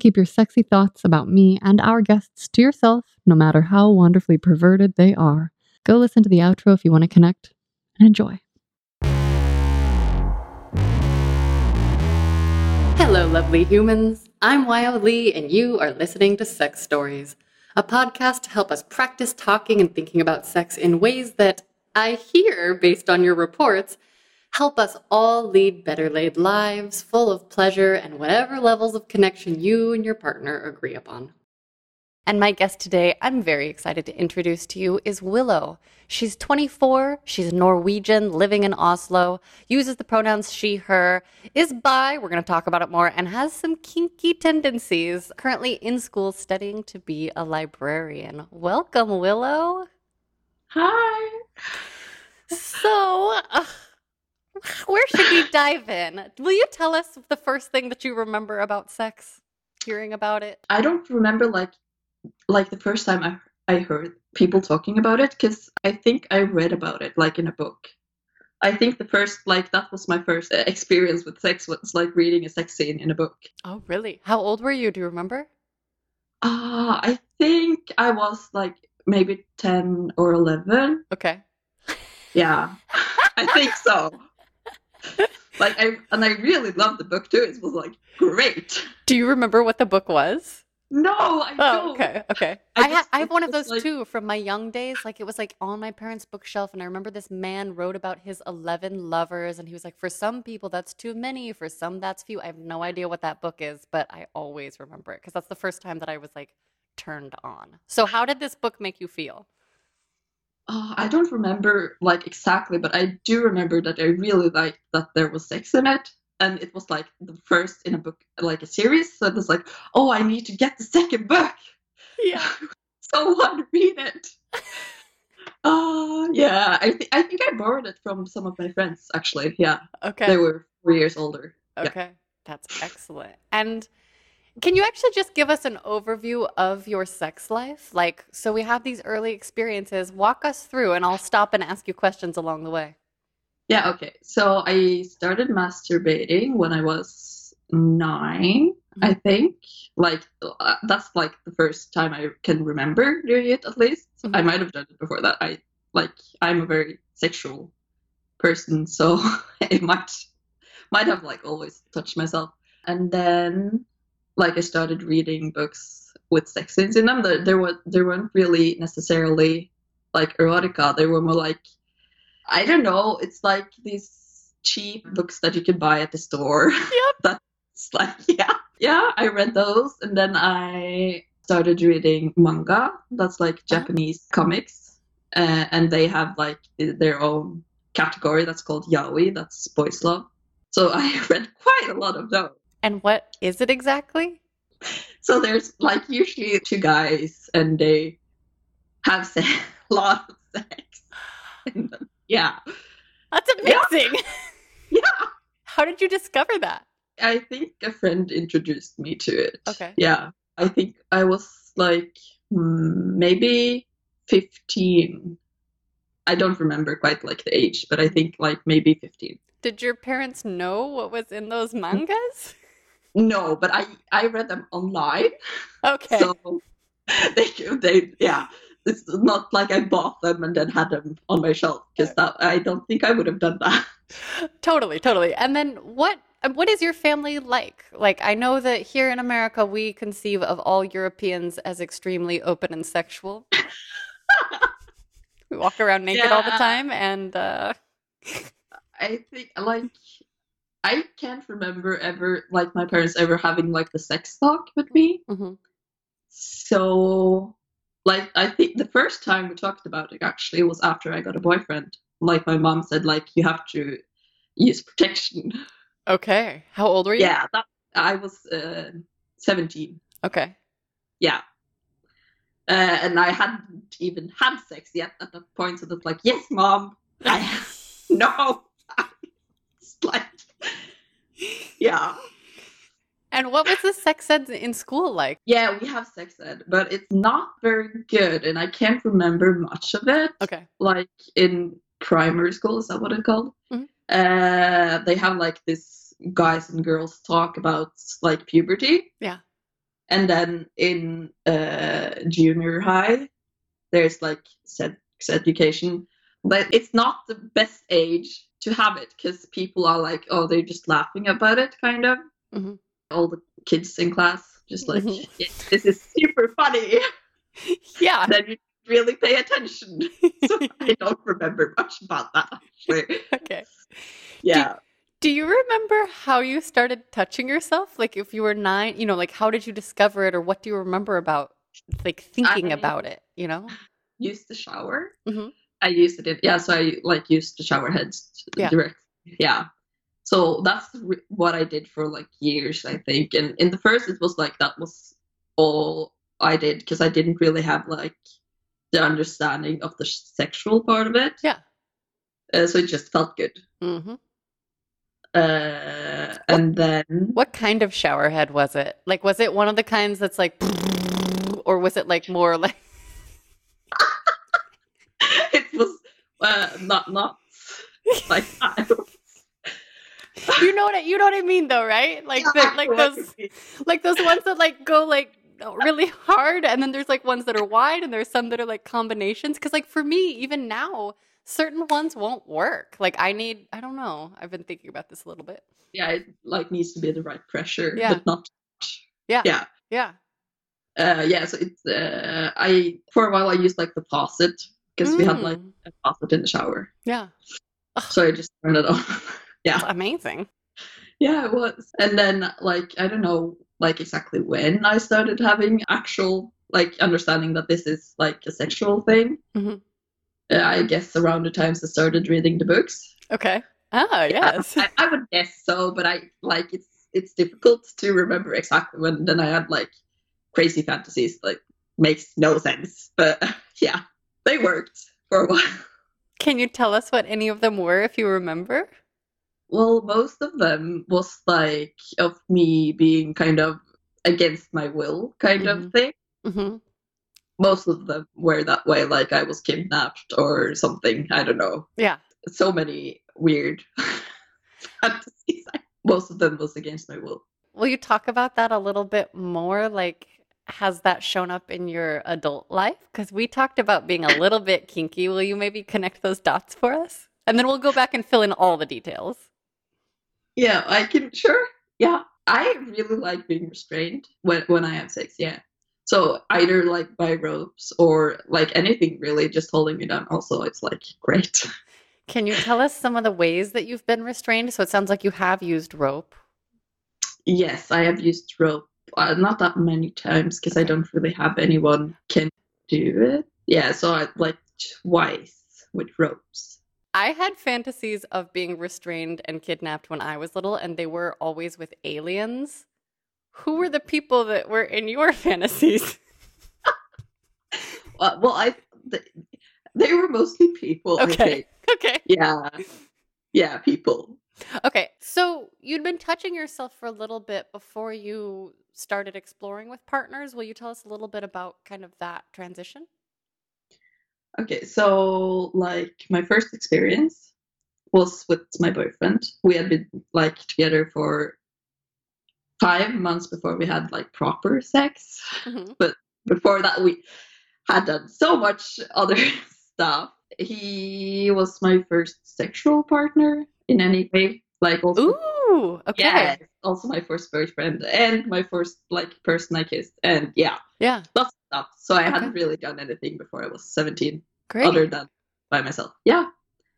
keep your sexy thoughts about me and our guests to yourself, no matter how wonderfully perverted they are. Go listen to the outro if you want to connect and enjoy. Hello, lovely humans. I'm Wyo Lee, and you are listening to Sex Stories, a podcast to help us practice talking and thinking about sex in ways that I hear, based on your reports, help us all lead better laid lives full of pleasure and whatever levels of connection you and your partner agree upon. And my guest today, I'm very excited to introduce to you, is Willow. She's 24, she's Norwegian, living in Oslo, uses the pronouns she, her, is bi, we're going to talk about it more, and has some kinky tendencies. Currently in school studying to be a librarian. Welcome, Willow. Hi. So, uh, where should we dive in? Will you tell us the first thing that you remember about sex? Hearing about it? I don't remember like like the first time I I heard people talking about it because I think I read about it like in a book. I think the first like that was my first uh, experience with sex was like reading a sex scene in a book. Oh, really? How old were you? Do you remember? Ah, uh, I think I was like maybe 10 or 11. Okay. Yeah. I think so. like I and I really loved the book too. It was like great. Do you remember what the book was? No, I oh, don't. okay, okay. I, I, ha- I have one of those like... too from my young days. Like it was like on my parents' bookshelf, and I remember this man wrote about his eleven lovers, and he was like, "For some people, that's too many. For some, that's few." I have no idea what that book is, but I always remember it because that's the first time that I was like turned on. So, how did this book make you feel? Oh, I don't remember like exactly, but I do remember that I really liked that there was sex in it. And it was like the first in a book, like a series. So it was like, oh, I need to get the second book. Yeah. Someone read it. Uh, yeah, I, th- I think I borrowed it from some of my friends, actually. Yeah. Okay. They were four years older. Okay. Yeah. That's excellent. And can you actually just give us an overview of your sex life? Like, so we have these early experiences. Walk us through, and I'll stop and ask you questions along the way. Yeah, okay. So I started masturbating when I was 9 mm-hmm. I think. Like, uh, that's like the first time I can remember doing it, at least. Mm-hmm. I might have done it before that. I, like, I'm a very sexual person, so it might, might have, like, always touched myself. And then like I started reading books with sex scenes in them. There, there were there weren't really necessarily like erotica. They were more like I don't know. It's like these cheap books that you can buy at the store. Yep. That's like yeah, yeah. I read those, and then I started reading manga. That's like uh-huh. Japanese comics, uh, and they have like their own category that's called yaoi. That's boys love. So I read quite a lot of those. And what is it exactly? So there's like usually two guys and they have sex, a lot of sex. yeah. That's amazing. Yeah. yeah. How did you discover that? I think a friend introduced me to it. Okay. Yeah. I think I was like maybe 15. I don't remember quite like the age, but I think like maybe 15. Did your parents know what was in those mangas? No, but I I read them online. Okay. So they they yeah. It's not like I bought them and then had them on my shelf because that I don't think I would have done that. Totally, totally. And then what what is your family like? Like I know that here in America we conceive of all Europeans as extremely open and sexual. we walk around naked yeah. all the time and uh I think like I can't remember ever like my parents ever having like the sex talk with me. Mm-hmm. So, like, I think the first time we talked about it actually was after I got a boyfriend. Like, my mom said, like, you have to use protection. Okay. How old were you? Yeah, that, I was uh, 17. Okay. Yeah. Uh, and I hadn't even had sex yet at that point, so that's like, yes, mom. I no. it's like yeah. And what was the sex ed in school like? Yeah, we have sex ed, but it's not very good, and I can't remember much of it. Okay. Like in primary school, is that what it's called? Mm-hmm. Uh, they have like this guys and girls talk about like puberty. Yeah. And then in uh, junior high, there's like sex education, but it's not the best age to have it because people are like, oh, they're just laughing about it, kind of. Mhm. All the kids in class just like, Mhm. "Yeah, this is super funny. Yeah. then you really pay attention. so I don't remember much about that actually. okay. Yeah. Do you remember how you started touching yourself? Like if you were nine, you know, like how did you discover it or what do you remember about like thinking I- about it, you know? Used the shower. Mhm. I used it. In, yeah, so I like used the shower heads Yeah. direct. Yeah. So that's re- what I did for like years, I think. And in the first, it was like that was all I did because I didn't really have like the understanding of the sexual part of it. Yeah. Uh, so it just felt good. hmm Uh, and then What kind of shower head was it? Like was it one of the kinds that's like or was it like more like it was uh, not not like I you know what I, you know what I mean though, right? Like the, like those like those ones that like go like really hard and then there's like ones that are wide and there's some that are like combinations because like for me even now certain ones won't work like i need i don't know i've been thinking about this a little bit yeah, it like needs to be the right pressure, Yeah. but not. Yeah. Yeah. yeah Uh, yeah. So it's uh, I for a while I used like the faucet because we had like Mm, a faucet in the shower, yeah so I just turned it on. yeah. That's amazing Yeah, it was. And then like I don't know like exactly when I started having actual like understanding that this is like a sexual thing. Mhm. Uh, I guess around the times I started reading the books. okay ah yes I, I would guess so, but I like it's it's difficult to remember exactly when. Then I had like crazy fantasies, like makes no sense, but yeah, they worked for a while. can you tell us what any of them were if you remember Well, most of them was like of me being kind of against my will, kind of thing. hmm Most of them were that way, like I was kidnapped or something. I don't know. yeah So many weird fantasies. Most of them was against my will. will you talk about that a little bit more like has that shown up in your adult life because we talked about being a little bit kinky will you maybe connect those dots for us and then we'll go back and fill in all the details Yeah, I can sure. Yeah. I really like being restrained when when I have sex, yeah. So either like by ropes or like anything really, just holding me down also it's like great. Can you tell us some of the ways that you've been restrained? So it sounds like you have used rope. Yes, I have used rope. Uh, not that many times because I don't really have anyone can do it. Yeah, so I like twice with ropes. I had fantasies of being restrained and kidnapped when I was little, and they were always with aliens. Who were the people that were in your fantasies? Uh, well, I th- they were mostly people. Okay. okay. Yeah. Yeah, people. Okay. So you'd been touching yourself for a little bit before you started exploring with partners. Will you tell us a little bit about kind of that transition? Okay, so like my first experience was with my boyfriend. We had been like together for five months before we had like proper sex. Mhm. Before that, we had done so much other stuff. He was my first sexual partner in any way. Like also, Ooh. Okay. yes, also my first boyfriend and my first like person I kissed, and yeah, Yeah. lots of stuff. So I Okay. hadn't really done anything before I was seventeen Great. other than by myself. Yeah.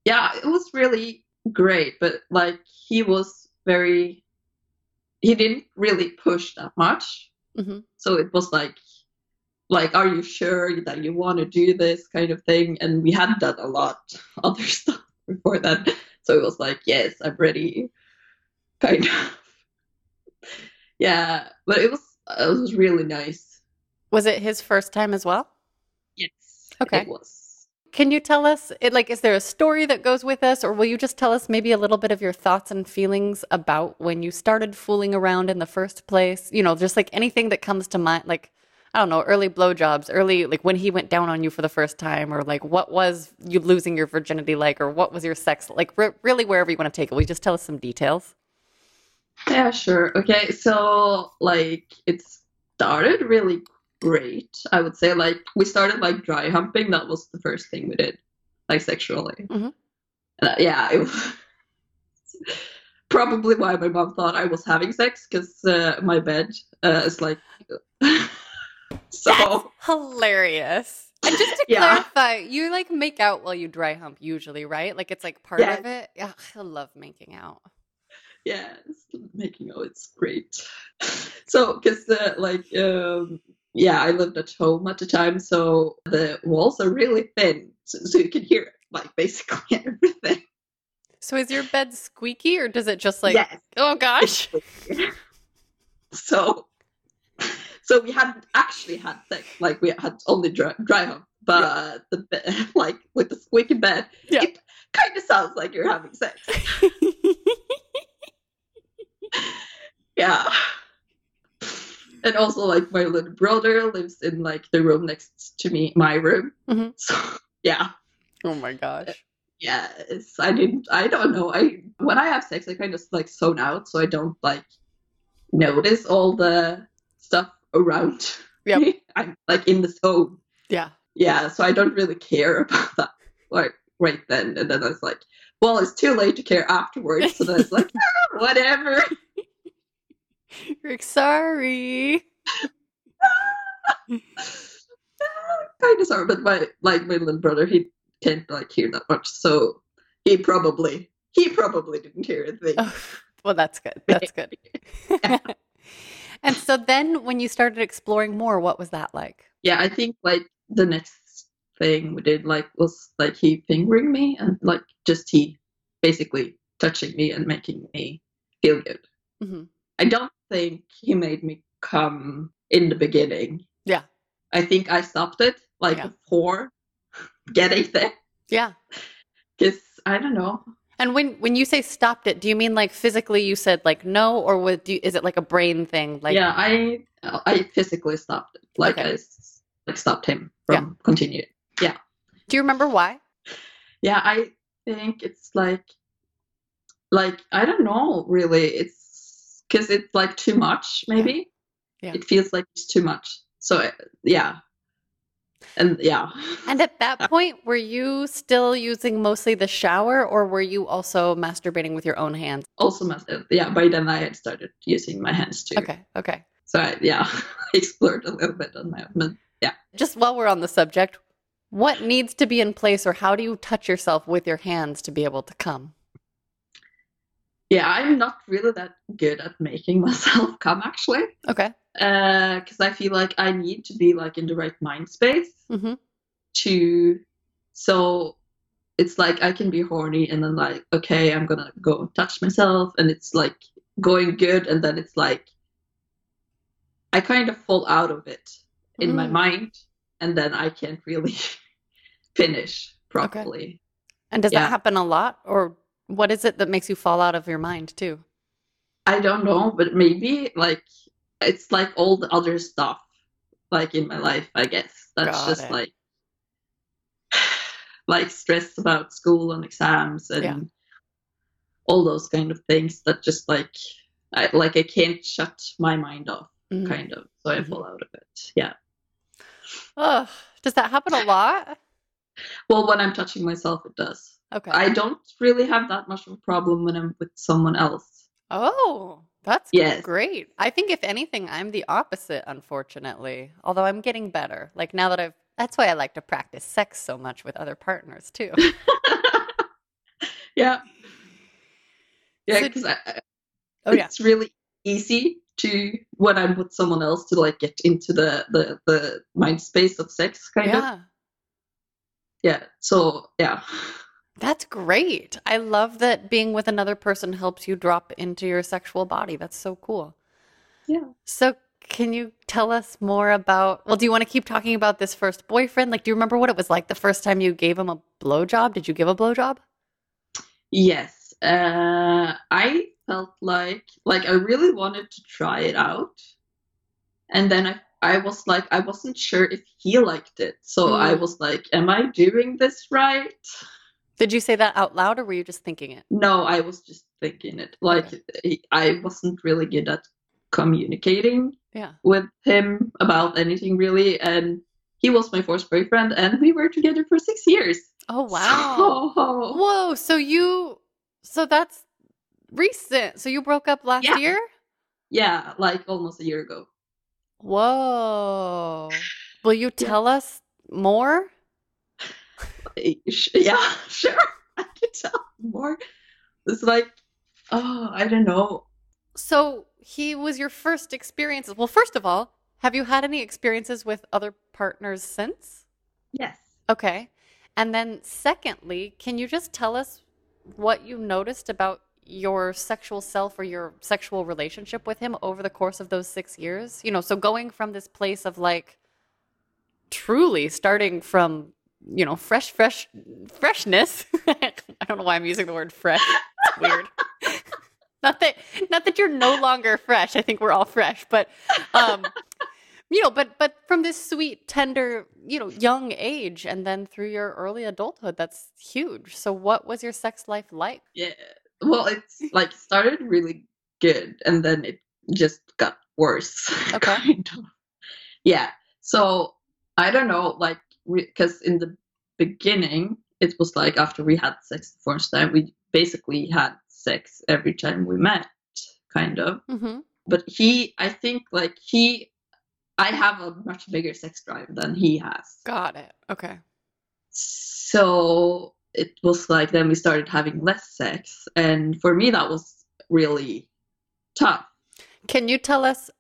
Yeah, it was really great, but like he was very he didn't really push that much. Mhm. So it was like like are you sure that you want to do this kind of thing and we had done a lot other stuff before that. So it was like, yes, I'm ready kind of. Yeah, but it was uh, it was really nice. Was it his first time as well? Yes. Okay. It was. Can you tell us, it, like, is there a story that goes with us, or will you just tell us maybe a little bit of your thoughts and feelings about when you started fooling around in the first place? You know, just like anything that comes to mind, like, I don't know, early blowjobs, early, like when he went down on you for the first time, or like what was you losing your virginity like, or what was your sex like, re- really wherever you want to take it. Will you just tell us some details? Yeah, sure. Okay, so like it started really great. I would say like we started like dry humping. That was the first thing we did, like sexually. Mhm. Uh, yeah, it was probably why my mom thought I was having sex because uh, my bed uh, is like so. That's hilarious. And just to Yeah. clarify, you like make out while you dry hump usually, right? Like it's like part Yes. of it. Yeah, I love making out. Yes, making out it's great. So, because uh, like um, yeah, I lived at home at the time, so the walls are really thin, so, so you can hear like basically everything. So is your bed squeaky or does it just like yes. oh gosh? so, so we hadn't actually had sex, like we had only dry, dry hump, but the bed, like with the squeaky bed, Yeah. it kind of sounds like you're having sex. Yeah. And also, like, my little brother lives in like the room next to me, my room. Mhm. So, yeah, oh my gosh. yes. I didn't. I don't know. I when I have sex, I kind of like zone out, so I don't like notice all the stuff around. Me. I'm like in the zone. Yeah. Yeah, so I don't really care about that. Like right then, and then I was like, well, it's too late to care afterwards. So then it's like, "Ah, whatever. You're sorry. kind of sorry, but my like my little brother, he can't like hear that much, so he probably he probably didn't hear a thing. Oh, well, that's good. That's good. And so then when you started exploring more, what was that like? Yeah, I think like the next thing we did like was like he fingering me and like just he basically touching me and making me feel good. Mm-hmm. I don't think he made me come in the beginning. Yeah. I think I stopped it like Yeah. before getting there. Yeah. Because I don't know. And when when you say stopped it, do you mean like physically you said like no, or would do, is it like a brain thing? Like yeah, I I physically stopped it. Like Okay. I like stopped him Yeah. from continuing. Yeah. Do you remember why? Yeah, I think it's like like I don't know really. It's because it's like too much. Maybe Yeah. it feels like it's too much. So yeah, and yeah. And at that point, were you still using mostly the shower, or were you also masturbating with your own hands? also yeah by then i had started using my hands too Okay, okay. so I, yeah i explored a little bit on my own but yeah. Just while we're on the subject, what needs to be in place, or how do you touch yourself with your hands to be able to come? Yeah i'm not really that good at making myself come actually Okay. because i feel like i need to be like in the right mind space hmm to so it's like i can be horny and then like okay i'm gonna go touch myself and it's like going good and then it's like i kind of fall out of it in my Mm. mind and then i can't really finish properly Okay. And does Yeah. that happen a lot, or what is it that makes you fall out of your mind too? i don't know but maybe like it's like all the other stuff like in my life i guess that's Got just it. like like stress about school and exams and Yeah. all those kind of things that just like I, like i can't shut my mind off Mhm. kind of so i Mhm. fall out of it yeah Oh, Does that happen a lot? well when i'm touching myself it does Okay. i don't really have that much of a problem when i'm with someone else Oh, that's Yes. great. I think if anything, I'm the opposite, unfortunately. Although I'm getting better. Like now that I've that's why I like to practice sex so much with other partners too. yeah yeah because Oh yeah. it's really easy to when I'm with someone else to like get into the the the mind space of sex kind of Yeah. yeah so yeah That's great. I love that being with another person helps you drop into your sexual body. That's so cool. Yeah. So can you tell us more about well, do you want to keep talking about this first boyfriend? Like, do you remember what it was like the first time you gave him a blowjob? Did you give a blowjob? yes uh I felt like like I really wanted to try it out and then I I was like I wasn't sure if he liked it so I Mm. was like am I doing this right Did you say that out loud or were you just thinking it? no I was just thinking it like eh, I wasn't really good at communicating Yeah. with him about anything really, and he was my first boyfriend, and we were together for six years. Oh wow. So, Whoa. So you. So that's recent. So you broke up last Yeah. year. yeah, like almost a year ago. Whoa. Will you tell us more? Yeah, sure. I can tell more. It's like, oh, I don't know. So he was your first experiences. Well, first of all, have you had any experiences with other partners since? Yes. Okay. And then, secondly, can you just tell us what you noticed about your sexual self or your sexual relationship with him over the course of those six years? You know, so going from this place of like truly starting from, you know, fresh, fresh, freshness. I don't know why I'm using the word fresh. It's weird. not that, not that you're no longer fresh. I think we're all fresh, but, um, you know, but but from this sweet, tender, you know, young age, and then through your early adulthood, that's huge. So, what was your sex life like? Yeah. Well, it's like started really good and then it just got worse. Okay. kind of. Yeah. So I don't know, like, because in the beginning, it was like after we had sex the first time, we basically had sex every time we met, kind of. Mm-hmm. But he, I think, like, he, I have a much bigger sex drive than he has. Got it. Okay. So it was like then we started having less sex. And for me, that was really tough. Can you tell us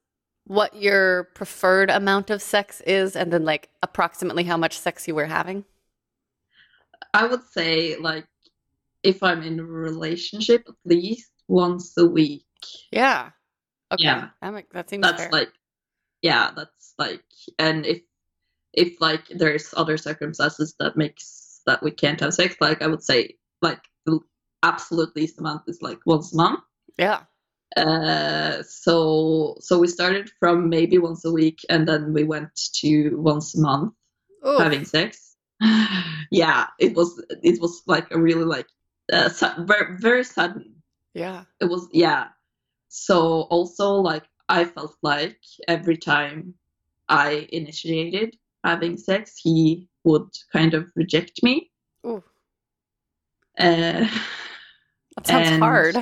what your preferred amount of sex is, and then like approximately how much sex you were having? I would say, like, if I'm in a relationship, at least once a week. Yeah. Okay. Yeah. That, that seems That's fair. like, yeah, that's like, and if, if like there's other circumstances that makes that we can't have sex, like I would say, like the absolute least amount is like once a month. yeah. Uh, so so we started from maybe once a week, and then we went to once a month Ooh. having sex. yeah, it was it was like a really like uh, very very sudden. Yeah. It was yeah. So also like I felt like every time I initiated having sex, he would kind of reject me. Ooh. Uh, That sounds And- hard.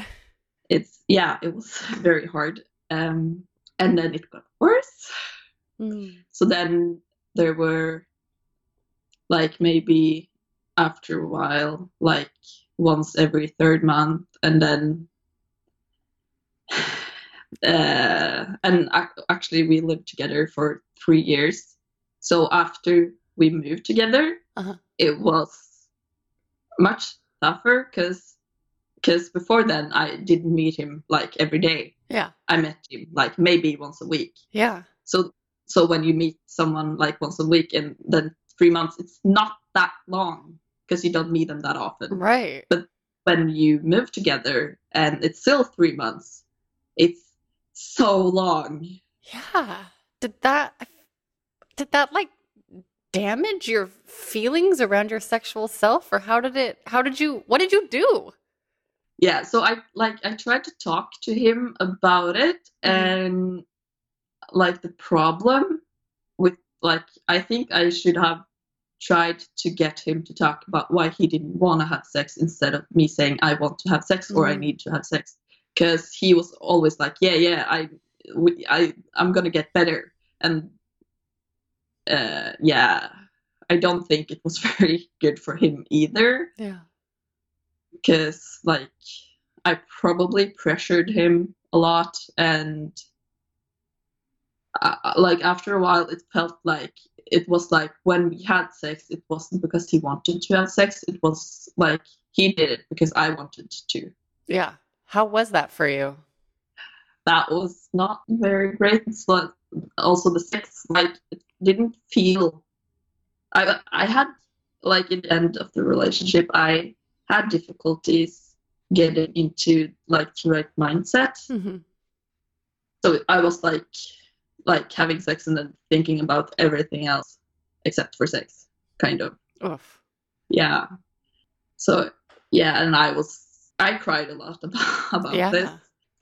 It's yeah, it was very hard. Um, and then it got worse. Mm. So then there were like maybe after a while, like once every third month, and then uh, and ac- actually we lived together for three years. So after we moved together, Uh-huh. it was much tougher because because before then I didn't meet him like every day. Yeah. I met him like maybe once a week. Yeah. So so when you meet someone like once a week and then three months, it's not that long because you don't meet them that often. Right. But when you move together and it's still three months, it's so long. Yeah. Did that did that like damage your feelings around your sexual self or how did it how did you what did you do? Yeah, so I like I tried to talk to him about it Mhm. and like the problem with like I think I should have tried to get him to talk about why he didn't want to have sex instead of me saying I want to have sex or I Mhm. need to have sex because he was always like yeah yeah I I I'm going to get better and uh yeah I don't think it was very good for him either Yeah. Because like I probably pressured him a lot and uh, like after a while it felt like it was like when we had sex it wasn't because he wanted to have sex it was like he did it because I wanted to Yeah. How was that for you? that was not very great like also the sex like it didn't feel I I had like in the end of the relationship I had difficulties getting into like the right mindset hmm so I was like like having sex and then thinking about everything else except for sex kind of Oof. yeah so yeah and I was I cried a lot about about Yeah. this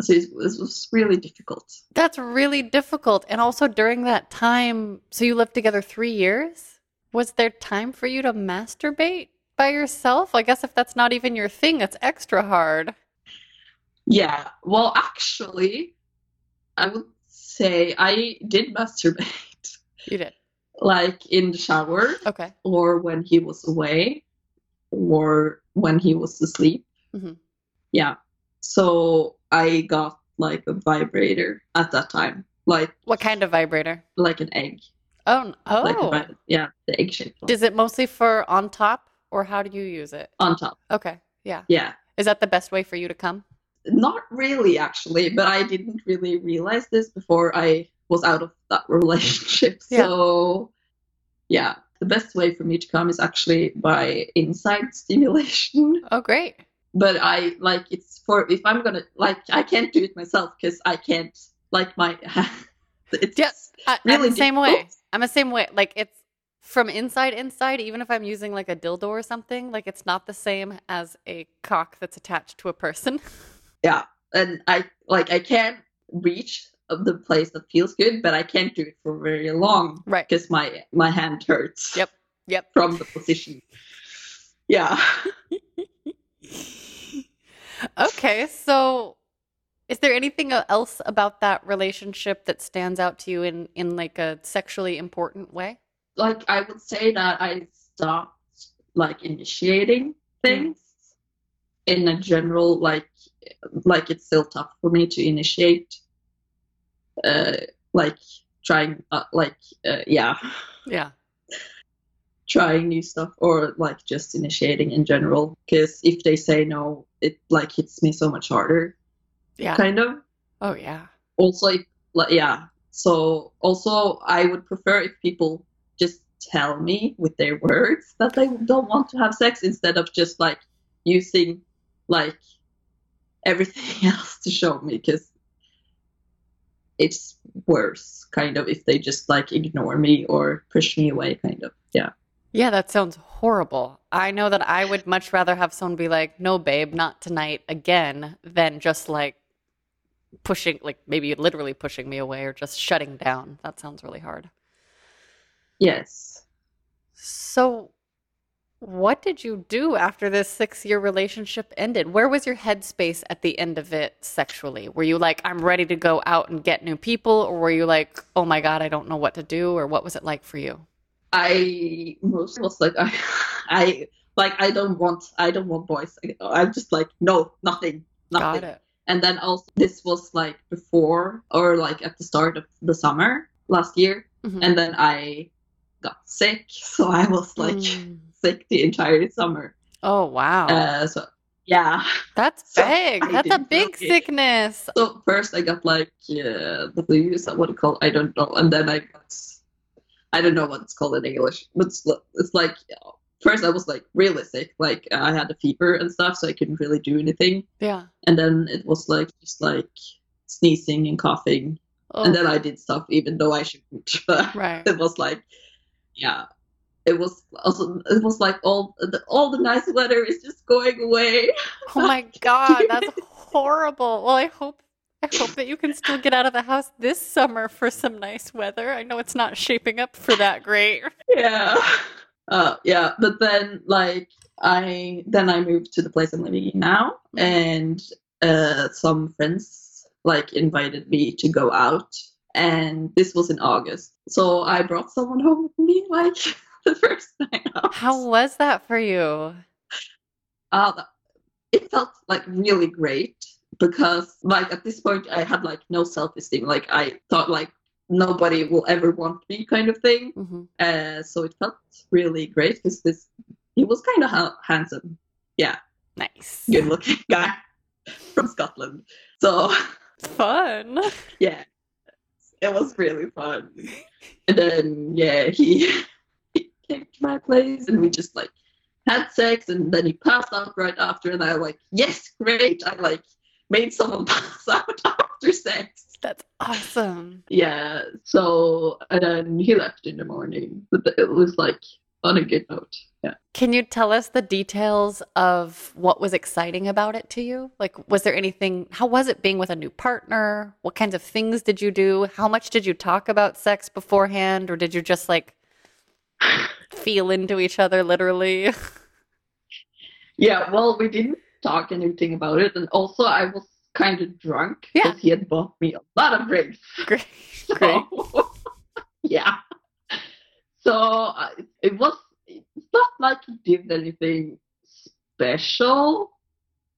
so it was really difficult. That's really difficult. And also during that time, so you lived together three years? Was there time for you to masturbate by yourself? I guess if that's not even your thing, it's extra hard. Yeah. Well, actually, I would say I did masturbate. You did. like in the shower Okay. or when he was away or when he was asleep. Mhm. Yeah. So I got like a vibrator at that time, like What kind of vibrator? like an egg, Oh, n- like a, oh. yeah, the egg shape. Is it mostly for on top or how do you use it? on top. Okay. Yeah. Yeah. Is that the best way for you to come? Not really, actually, but I didn't really realize this before I was out of that relationship. Yeah. So, yeah, the best way for me to come is actually by inside stimulation. Oh, great. But I like it's for if I'm gonna like I can't do it myself because I can't like my it's Yeah, I, I'm really the same way. I'm the same way. Like it's from inside inside, even if I'm using like a dildo or something, like it's not the same as a cock that's attached to a person. yeah, and I like I can't reach the place that feels good, but I can't do it for very long right. because my my hand hurts. Yep. Yep. From the position. Yeah. okay, so is there anything else about that relationship that stands out to you in in like a sexually important way? Like I would say that I stopped like initiating things in a general like like it's still tough for me to initiate uh like trying uh, like uh, yeah Yeah. trying new stuff or like just initiating in general because if they say no it like hits me so much harder Yeah. kind of Oh yeah. also if, like yeah so also i would prefer if people tell me with their words that they don't want to have sex instead of just like using like everything else to show me because it's worse kind of if they just like ignore me or push me away kind of yeah Yeah, that sounds horrible. I know that I would much rather have someone be like, "No, babe, not tonight again," than just like pushing, like maybe literally pushing me away or just shutting down. That sounds really hard. Yes So, what did you do after this six year relationship ended? Where was your headspace at the end of it sexually? Were you like, I'm ready to go out and get new people? Or were you like, oh my God, I don't know what to do? Or what was it like for you? I mostly was like I, I like I don't want I don't want boys. I, I'm just like no nothing nothing. Got it. And then also this was like before or like at the start of the summer last year, Mhm. and then I got sick, so I was like Mm. sick the entire summer. Oh, wow. Uh, so yeah. That's So big. I That's a big sickness. So first I got like uh, the flu, is that what it called? I don't know. And then I got I don't know what it's called in English, but it's, it's like first I was like really sick, like I had a fever and stuff, so I couldn't really do anything. Yeah. And then it was like just like sneezing and coughing, Oh, and then I did stuff even though I shouldn't. But right. it was like, yeah, it was also it was like all the all the nice weather is just going away. Oh my God, that's horrible. Well, I hope I hope that you can still get out of the house this summer for some nice weather. I know it's not shaping up for that great. yeah uh yeah but then like i then i moved to the place i'm living in now and uh some friends like invited me to go out and this was in august so i brought someone home with me like the first night out How was that for you? uh, it felt like really great because like at this point i had like no self-esteem like i thought like nobody will ever want me kind of thing hmm Uh, so it felt really great because this he was kind of ha- handsome, Yeah, Nice. good looking guy from Scotland. So Fun. yeah, it was really fun. And then yeah, he he came to my place and we just like had sex and then he passed out right after and I like yes great I like made someone pass out after sex. That's awesome. Yeah, so and then he left in the morning, but it was like on a good note. Yeah. Can you tell us the details of what was exciting about it to you? Like, was there anything, how was it being with a new partner? What kinds of things did you do? How much did you talk about sex beforehand? Or did you just like feel into each other literally? Yeah, well, we didn't talk anything about it. And also, I was kind of drunk because Yeah. he had bought me a lot of drinks. Great. So, Great. yeah. So uh, it, was, it's not like he did anything special,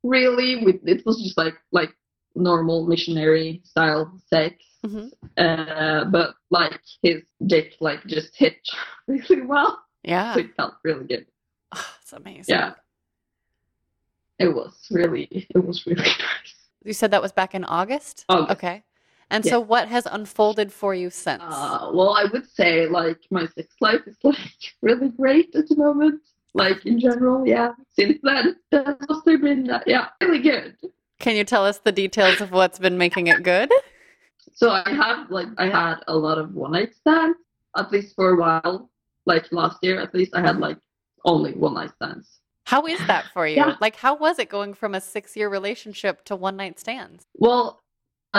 really. With It was just like, like normal missionary style sex. hmm Uh, but like his dick like just hit really well. Yeah. So it felt really good. Oh, it's amazing. Yeah. It was really, it was really nice. You said that was back in August? August. Okay. And so what has unfolded for you since? Uh, well, I would say like my sex life is like really great at the moment. Like in general, yeah. Since then, that's also been uh, yeah really good. Can you tell us the details of what's been making it good? So I have like I had a lot of one night stands at least for a while. Like last year, at least I had like only one night stands. How is that for you? Yeah. Like, how was it going from a six year relationship to one night stands? Well,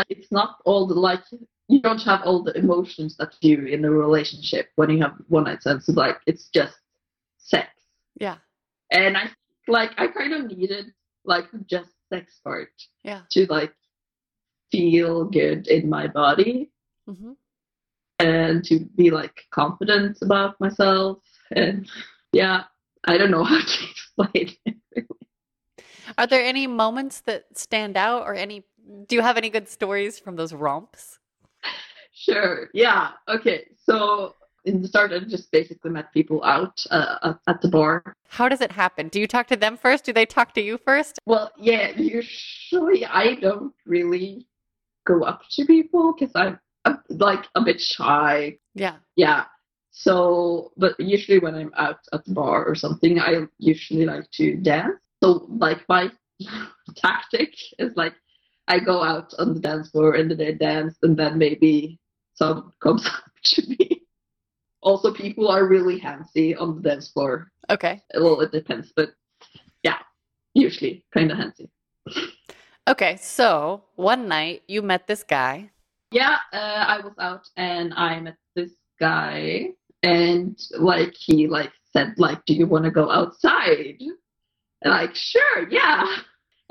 it's not all the like you don't have all the emotions that you do in a relationship when you have one night stands. Like it's just sex. Yeah. and I like I kind of needed like just sex part Yeah. to like feel good in my body Mm-hmm. and to be like confident about myself and yeah I don't know how to explain it. Are there any moments that stand out or any, do you have any good stories from those romps? Sure, yeah, okay. So in the start, I just basically met people out uh, at- at the bar. How does it happen? Do you talk to them first? Do they talk to you first? Well, yeah, usually I don't really go up to people because I'm, I'm like a bit shy Yeah. Yeah. So, but usually when I'm out at the bar or something, I usually like to dance. So, like my tactic is like I go out on the dance floor and then I dance, and then maybe someone comes up to me. Also, people are really handsy on the dance floor. Okay. Well, it depends, but yeah, usually kind of handsy. Okay. So one night you met this guy. Yeah, uh, I was out and I met this guy, and like he like said like, "Do you want to go outside?" And like, sure, yeah.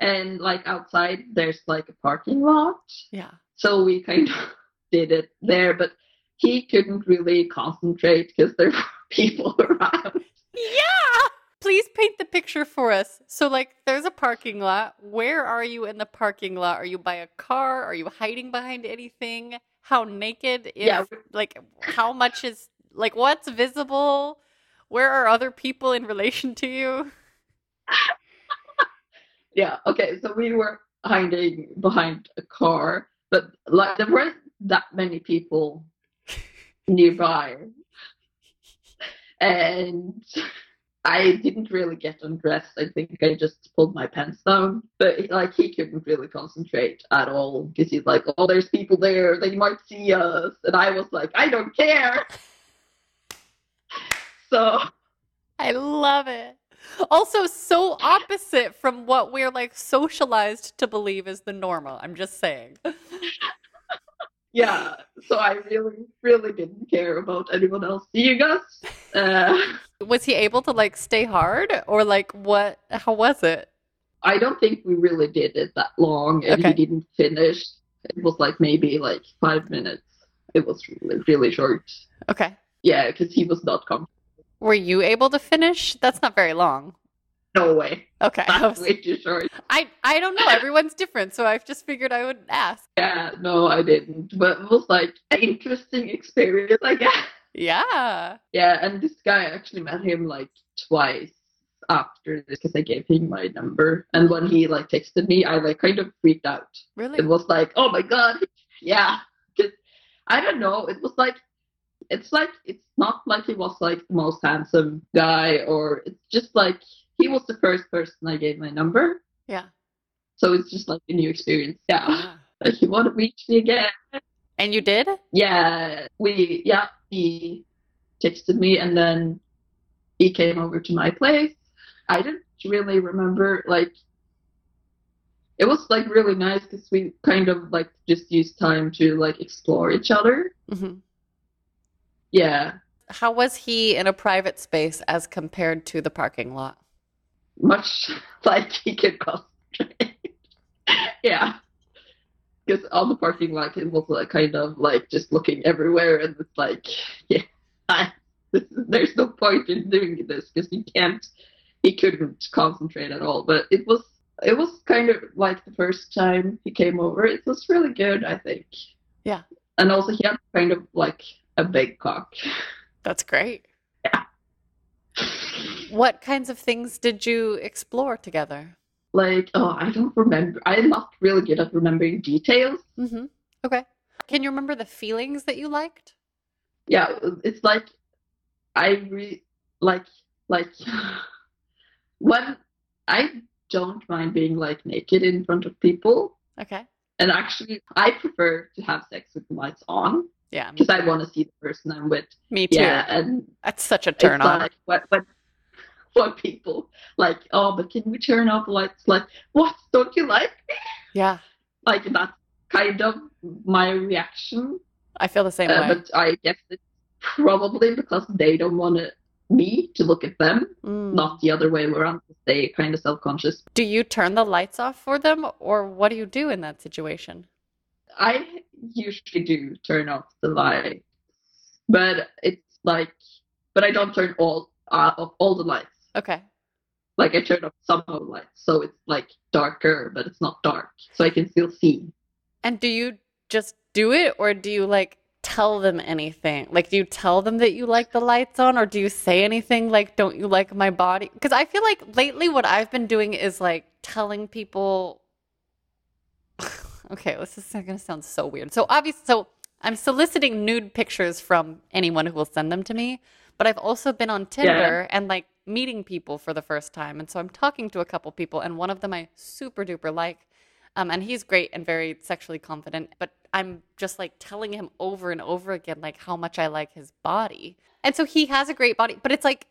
And like outside, there's like a parking lot, Yeah. so we kind of did it there. But he couldn't really concentrate because there were people around. Yeah. Please paint the picture for us. So, like, there's a parking lot. Where are you in the parking lot? Are you by a car? Are you hiding behind anything? How naked? If, Yeah. Like, how much is, like, what's visible? Where are other people in relation to you? Yeah. Okay. So we were hiding behind a car, but like there weren't that many people nearby, and I didn't really get undressed. I think I just pulled my pants down, but like he couldn't really concentrate at all because he's like, "Oh, there's people there. They might see us," and I was like, "I don't care." So I love it. Also, so opposite from what we're like socialized to believe is the normal. I'm just saying. yeah, so I really, really didn't care about anyone else seeing us. Uh, Was he able to like stay hard or like what? How was it? I don't think we really did it that long, and Okay. he didn't finish. It was like maybe like five minutes. It was really, really short. Okay. Yeah, because he was not comfortable. Were you able to finish? That's not very long. No way. Okay. I, was, way too short. I, I don't know. Everyone's different. So I've just figured I would ask. Yeah, no, I didn't. But it was like an interesting experience, I guess. Yeah. Yeah, and this guy I actually met him like twice after this because I gave him my number. And when he like texted me, I like kind of freaked out. Really? It was like, oh my god, yeah. Because I don't know, it was like, it's like it's not like he was like the most handsome guy, or it's just like he was the first person I gave my number. Yeah. So it's just like a new experience. Yeah, Yeah. like he wanted to reach me again. And you did? Yeah, we yeah he texted me and then he came over to my place. I didn't really remember like it was like really nice because we kind of like just used time to like explore each other. Mm hmm Yeah, How was he in a private space as compared to the parking lot? much like he could concentrate. yeah, because on the parking lot it was like kind of like just looking everywhere, and it's like, yeah, I, is, there's no point in doing this because he can't, he couldn't concentrate at all. But it was it was kind of like the first time he came over. It was really good, I think. Yeah. and also he had kind of like a big cock. That's great. Yeah. What kinds of things did you explore together? Like, oh, I don't remember. I'm not really good at remembering details. hmm Okay. Can you remember the feelings that you liked? yeah it's like i re like like when i don't mind being like naked in front of people Okay. and actually i prefer to have sex with the lights on Yeah, because i want to see the person i'm with me too. yeah and That's such a turn on. like when, when when people like oh but can we turn off lights like what don't you like me Yeah, like that's kind of my reaction I feel the same Uh, way. but I guess it's probably because they don't want it, me to look at them, Mm. not the other way around. They kind of self-conscious. Do you turn the lights off for them, or what do you do in that situation? I usually do turn off the light, but it's like, but I don't turn all uh, off all the lights. Okay. Like I turn off some of the lights, so it's like darker, but it's not dark, so I can still see. And do you just do it, or do you like tell them anything? Like, do you tell them that you like the lights on, or do you say anything like, don't you like my body? Because I feel like lately what I've been doing is like telling people. Okay, this is going to sound so weird. So, obviously, so I'm soliciting nude pictures from anyone who will send them to me, but I've also been on Tinder and like meeting people for the first time. And so I'm talking to a couple people, and one of them I super duper like. Um, and he's great and very sexually confident, but I'm just like telling him over and over again, like how much I like his body. And so he has a great body, but it's like,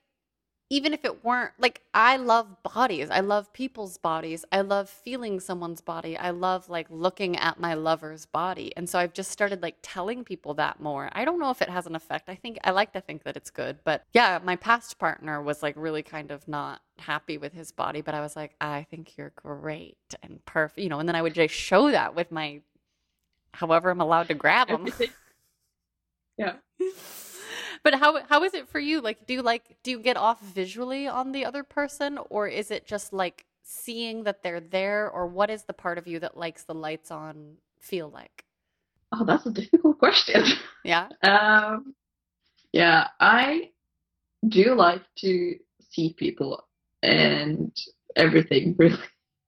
even if it weren't like, I love bodies. I love people's bodies. I love feeling someone's body. I love like looking at my lover's body. And so I've just started like telling people that more. I don't know if it has an effect. I think I like to think that it's good, but yeah, my past partner was like really kind of not happy with his body, but I was like, I think you're great and perfect, you know, and then I would just show that with my, however I'm allowed to grab them. Yeah. But how how is it for you? Like, do you like do you get off visually on the other person, or is it just like seeing that they're there, or what is the part of you that likes the lights on feel like? Oh, that's a difficult question. Yeah. Um, yeah, I do like to see people and everything, really.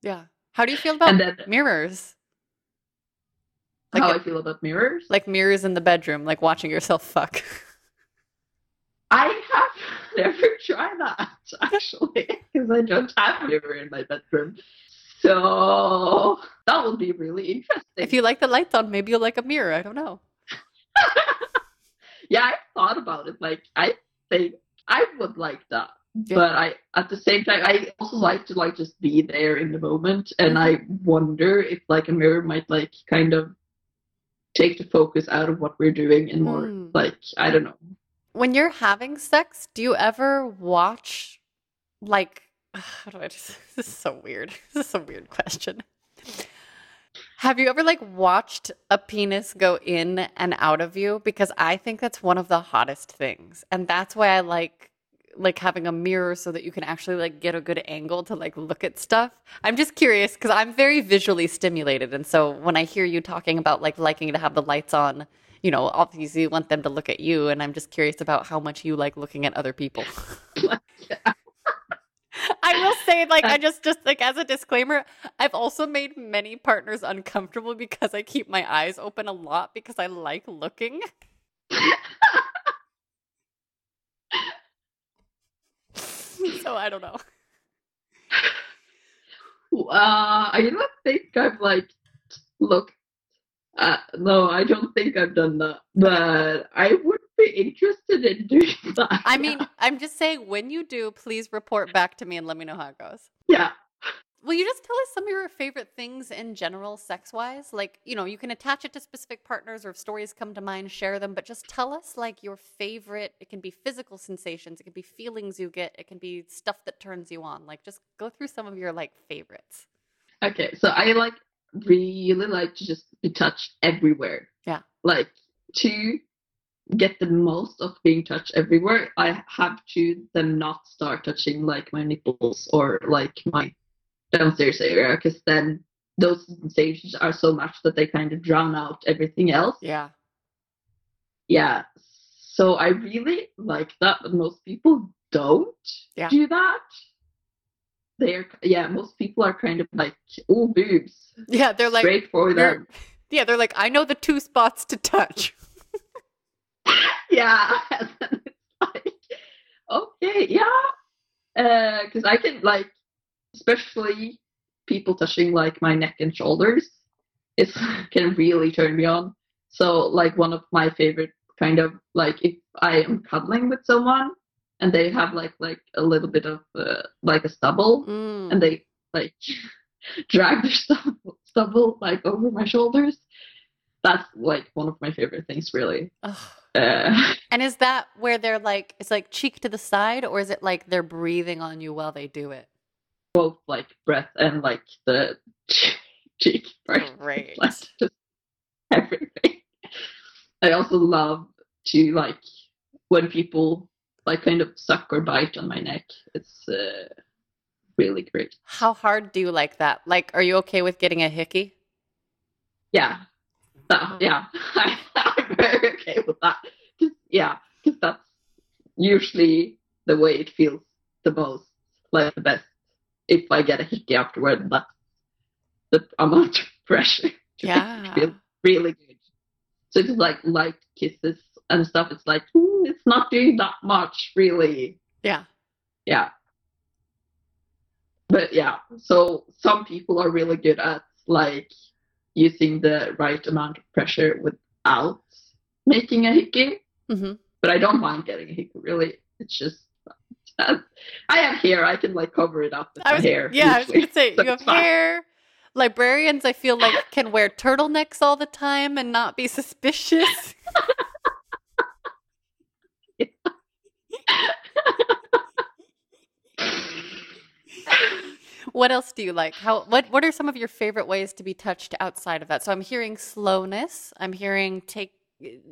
Yeah. How do you feel about then mirrors? Like how I feel about mirrors. Like mirrors in the bedroom, like watching yourself fuck. I have never tried that actually, because I don't have a mirror in my bedroom. So that would be really interesting. if you like the lights on, maybe you'll like a mirror. I don't know. yeah, I thought about it. Like, I think I would like that, Yeah. but I at the same time I also like to like just be there in the moment, and I Mm-hmm. wonder if like a mirror might like kind of take the focus out of what we're doing and more Mm. like I don't know. When you're having sex, do you ever watch like how do I just this is so weird. This is a weird question. Have you ever like watched a penis go in and out of you? Because I think that's one of the hottest things. And that's why I like like having a mirror so that you can actually like get a good angle to like look at stuff. I'm just curious because I'm very visually stimulated. And so when I hear you talking about like liking to have the lights on, you know, obviously you want them to look at you. And I'm just curious about how much you like looking at other people. I will say, like, I just, just like as a disclaimer, I've also made many partners uncomfortable because I keep my eyes open a lot because I like looking. so I don't know. Uh, I don't think I've like looked. Uh, no, I don't think I've done that. But I would be interested interested in doing that. I mean, I'm just saying, when you do, please report back to me and let me know how it goes. yeah. Will you just tell us some of your favorite things in general, sex wise? Like, you know, you can attach it to specific partners or if stories come to mind, share them, but just tell us like your favorite. It can be physical sensations, it can be feelings you get, it can be stuff that turns you on. Like, just go through some of your like favorites. Okay, so I like really like to just be touched everywhere. Yeah. Like to get the most of being touched everywhere, I have to then not start touching like my nipples or like my downstairs area because then those sensations are so much that they kind of drown out everything else. Yeah. Yeah. So I really like that, but most people don't Yeah. do that. They're yeah, most people are kind of like, oh boobs. Yeah. They're like, Straight for you're- them. yeah, they're like, I know the two spots to touch. yeah. And then it's like, okay, yeah. Uh, because I can like, especially people touching like my neck and shoulders, it can really turn me on. So like one of my favorite kind of like if I am cuddling with someone and they have like like a little bit of uh, like a stubble Mm. and they like drag their stubble, stubble like over my shoulders. That's like one of my favorite things, really. Uh, And is that where they're like, it's like cheek to the side, or is it like they're breathing on you while they do it? both like breath and like the cheek part. Great. like just everything. I also love to like when people like kind of suck or bite on my neck. It's uh, really great. How hard do you like that? Like, are you okay with getting a hickey? Yeah, that, yeah, I, I'm very okay with that. 'Cause- yeah, because that's usually the way it feels the most, like the best. If I get a hickey afterward, that's the amount of pressure. to Yeah. feel really good. So it's like light kisses and stuff. It's like "Mm, it's not doing that much, really. Yeah. Yeah. But yeah, so some people are really good at like using the right amount of pressure without making a hickey. hmm But I don't mind getting a hickey. Really, it's just I have hair. I can like cover it up with I was, hair. yeah, I was gonna say So you have fine. hair. Librarians, I feel like, can wear turtlenecks all the time and not be suspicious. What else do you like? How what what are some of your favorite ways to be touched outside of that? So I'm hearing slowness. I'm hearing take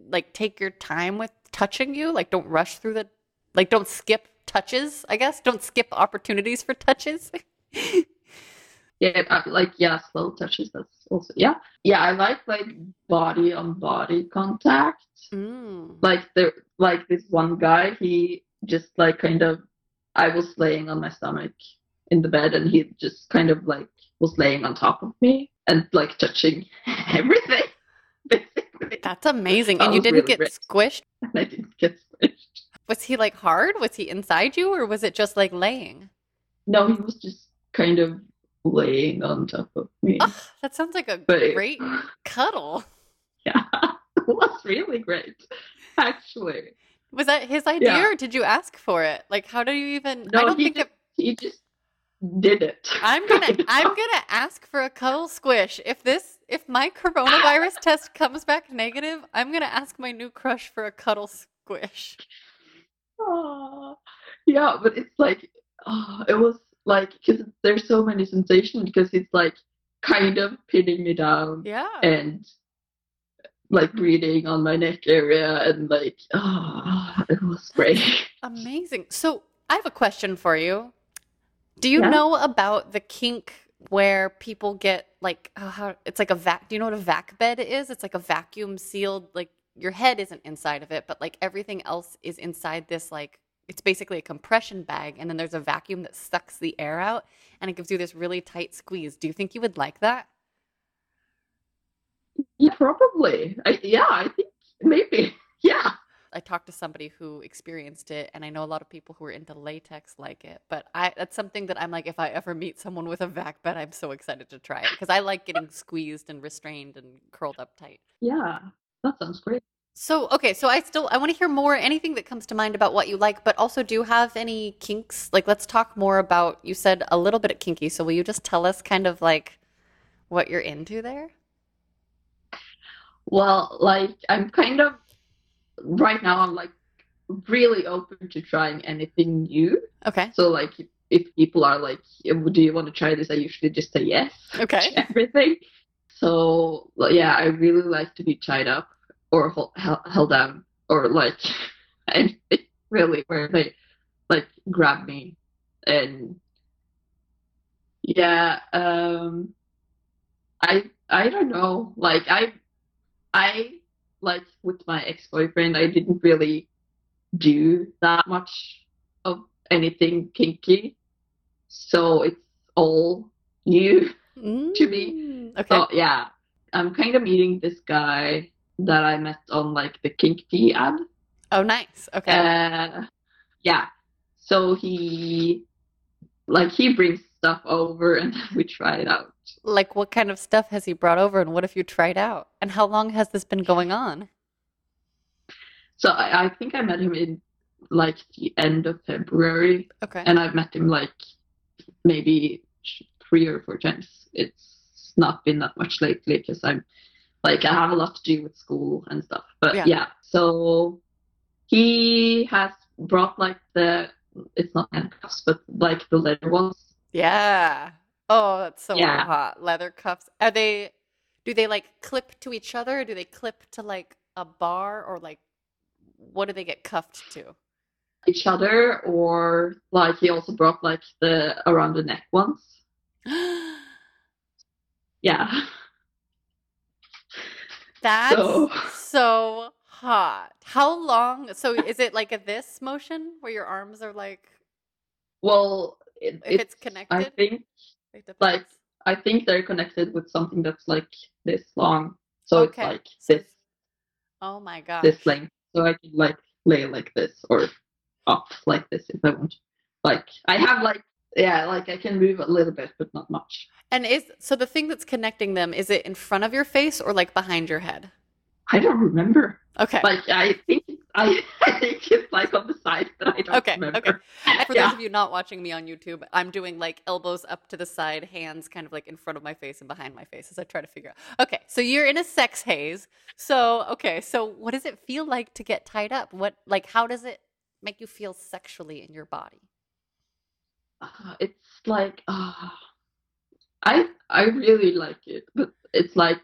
like take your time with touching you. Like don't rush through the like don't skip touches, I guess. Don't skip opportunities for touches. Yeah, uh, like yeah, slow touches. That's also yeah, yeah. I like like body on body contact. mm. Like there, like this one guy, he just like kind of. I was laying on my stomach in the bed, and he just kind of like was laying on top of me and like touching everything, basically. That's amazing. And you didn't really get great. squished? And I didn't get squished. Was he like hard? Was he inside you or was it just like laying? No, he was just kind of laying on top of me. Ugh, that sounds like a But great cuddle. yeah, it was really great, actually. Was that his idea Yeah. or did you ask for it? Like how do you even I No, don't he think just, that he just did it. I'm gonna I'm gonna ask for a cuddle squish. If this if my coronavirus test comes back negative, I'm gonna ask my new crush for a cuddle squish. Aw. yeah, but it's like oh, it was like because there's so many sensations because it's like kind of pinning me down Yeah. and like mm-hmm. breathing on my neck area and like oh, it was great. Amazing. So I have a question for you. Do you Yeah. know about the kink where people get like oh, how it's like a vac? Do you know what a vac bed is? It's like a vacuum sealed. Like your head isn't inside of it, but like everything else is inside this like it's basically a compression bag, and then there's a vacuum that sucks the air out, and it gives you this really tight squeeze. Do you think you would like that? Yeah, probably. I, yeah, I think maybe. Yeah. I talked to somebody who experienced it, and I know a lot of people who are into latex like it. But I that's something that I'm like, if I ever meet someone with a vac bed, I'm so excited to try it because I like getting squeezed and restrained and curled up tight. Yeah. That sounds great. So, okay, so I still I want to hear more anything that comes to mind about what you like, but also do you have any kinks? Like let's talk more about you said a little bit at kinky, so will you just tell us kind of like what you're into there? Well, like I'm kind of right now I'm like really open to trying anything new. Okay. So like if people are like, "Do you want to try this?" I usually just say yes Okay. everything. So yeah, I really like to be tied up or held, held down or like anything really where they like grab me and yeah um i i don't know like i i like with my ex-boyfriend i didn't really do that much of anything kinky so it's all new to me. Mm, Okay. so yeah i'm kind of meeting this guy that i met on like the kink tea ad Oh, nice. Okay. uh, yeah. So he, like, he brings stuff over and we try it out. Like what kind of stuff has he brought over and what have you tried out? And how long has this been going on? So I, I think I met him in like the end of February, Okay. and I've met him like maybe three or four times. It's not been that much lately because I'm like I have a lot to do with school and stuff. But Yeah. yeah, so he has brought like the it's not handcuffs, but like the leather ones. Yeah. Oh, that's so Yeah. hot. Leather cuffs. Are they, do they like clip to each other? Do they clip to like a bar or like what do they get cuffed to? each other or like he also brought like the around the neck ones yeah That's So- so hot. How long? So is it like a this motion where your arms are like, well it, if it's i connected? I think like, i think they're connected with something that's like this long. So it's Okay, like this. Oh my god. this length. So i can like lay like this or up like this if i want. Like i have like yeah like i can move a little bit but not much. And is so the thing that's connecting them, is it in front of your face or like behind your head? I don't remember Okay. like i think i i think it's like on the side but i don't Okay, remember okay. And for Yeah. those of you not watching me on YouTube, I'm doing like elbows up to the side, hands kind of like in front of my face and behind my face as I try to figure out. Okay, so you're in a sex haze. So, okay, so what does it feel like to get tied up? What like how does it make you feel sexually in your body? uh, it's like uh, I I really like it, but it's like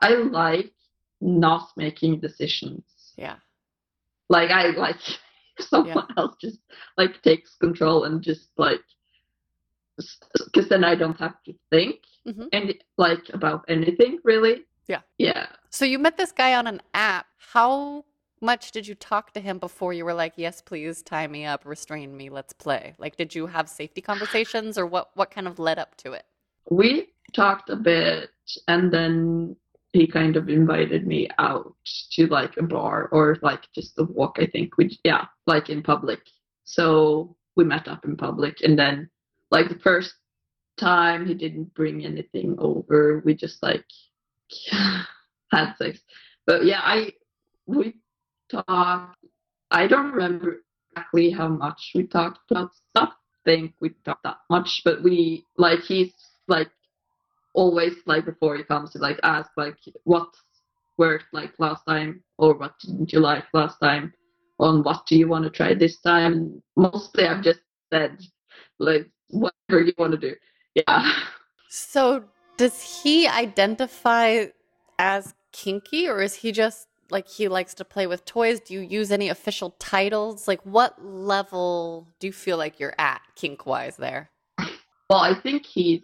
I like not making decisions. Yeah. Like I like someone else just like takes control and just like because then I don't have to think Mhm. and like about anything really. Yeah. Yeah. So you met this guy on an app. How much did you talk to him before you were like, "Yes, please tie me up, restrain me, let's play"? Like did you have safety conversations or what what kind of led up to it? we talked a bit and then he kind of invited me out to like a bar or like just a walk i think. We yeah like in public. So we met up in public and then like the first time he didn't bring anything over we just like had sex. But yeah i we talked i don't remember exactly how much we talked about stuff. I think we talked that much but we like he's like always like before he comes to like ask like what worked like last time or what didn't you like last time on what do you want to try this time mostly i've just said like whatever you want to do yeah So does he identify as kinky or is he just like he likes to play with toys? Do you use any official titles? Like what level do you feel like you're at kink wise there? well i think he's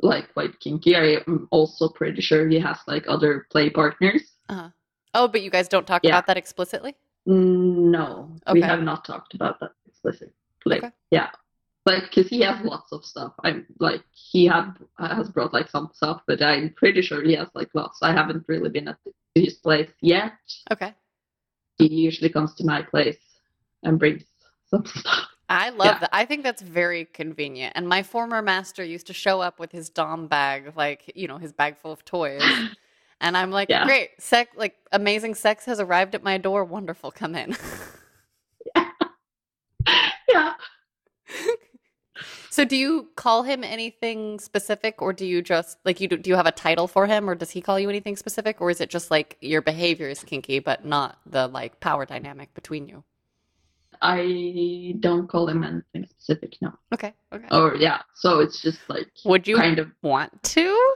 like quite kinky i am also pretty sure he has like other play partners Uh-huh. Oh, but you guys don't talk Yeah. about that explicitly? no we have not talked about that explicitly Okay. yeah like because he has lots of stuff i'm like he had has brought like some stuff but i'm pretty sure he has like lots i haven't really been at his place yet Okay. he usually comes to my place and brings some stuff I love Yeah. that. I think that's very convenient. And my former master used to show up with his Dom bag, like, you know, his bag full of toys. And I'm like, Yeah. great, sex, like amazing sex has arrived at my door. Wonderful, come in. Yeah. so, do you call him anything specific, or do you just like you do? Do you have a title for him, or does he call you anything specific, or is it just like your behavior is kinky, but not the like power dynamic between you? I don't call him anything specific, no. Okay, okay. Or yeah, so it's just like Would you kind of want to?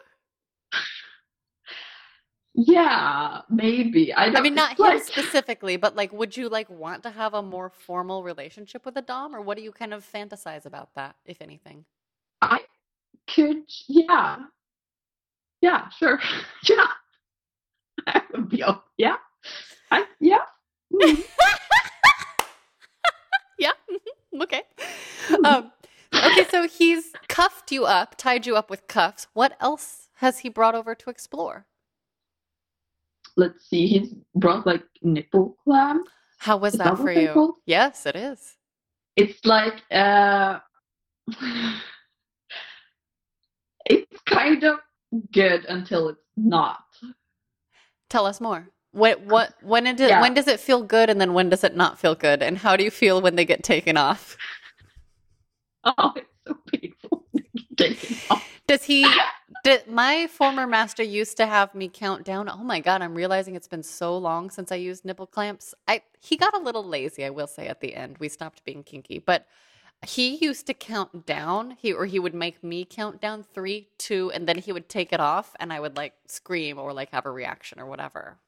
yeah, maybe. I don't I mean, not him like- specifically, but like, would you like want to have a more formal relationship with a dom, or what do you kind of fantasize about that, if anything? I could yeah. Yeah, sure. yeah. I would be. Yeah. I yeah. Mm. Okay. Um, okay. So he's cuffed you up, tied you up with cuffs. What else has he brought over to explore? Let's see, he's brought like nipple clamp. How was Is that that for you? called? Yes, it is. It's like uh it's kind of good until it's not. Tell us more. What what when it Yeah. when does it feel good and then when does it not feel good? And how do you feel when they get taken off? Oh, it's so painful. Does he did my former master used to have me count down? Oh my god, I'm realizing it's been so long since I used nipple clamps. I he got a little lazy, I will say at the end. We stopped being kinky, but he used to count down. He or he would make me count down 3, 2 and then he would take it off and I would like scream or like have a reaction or whatever.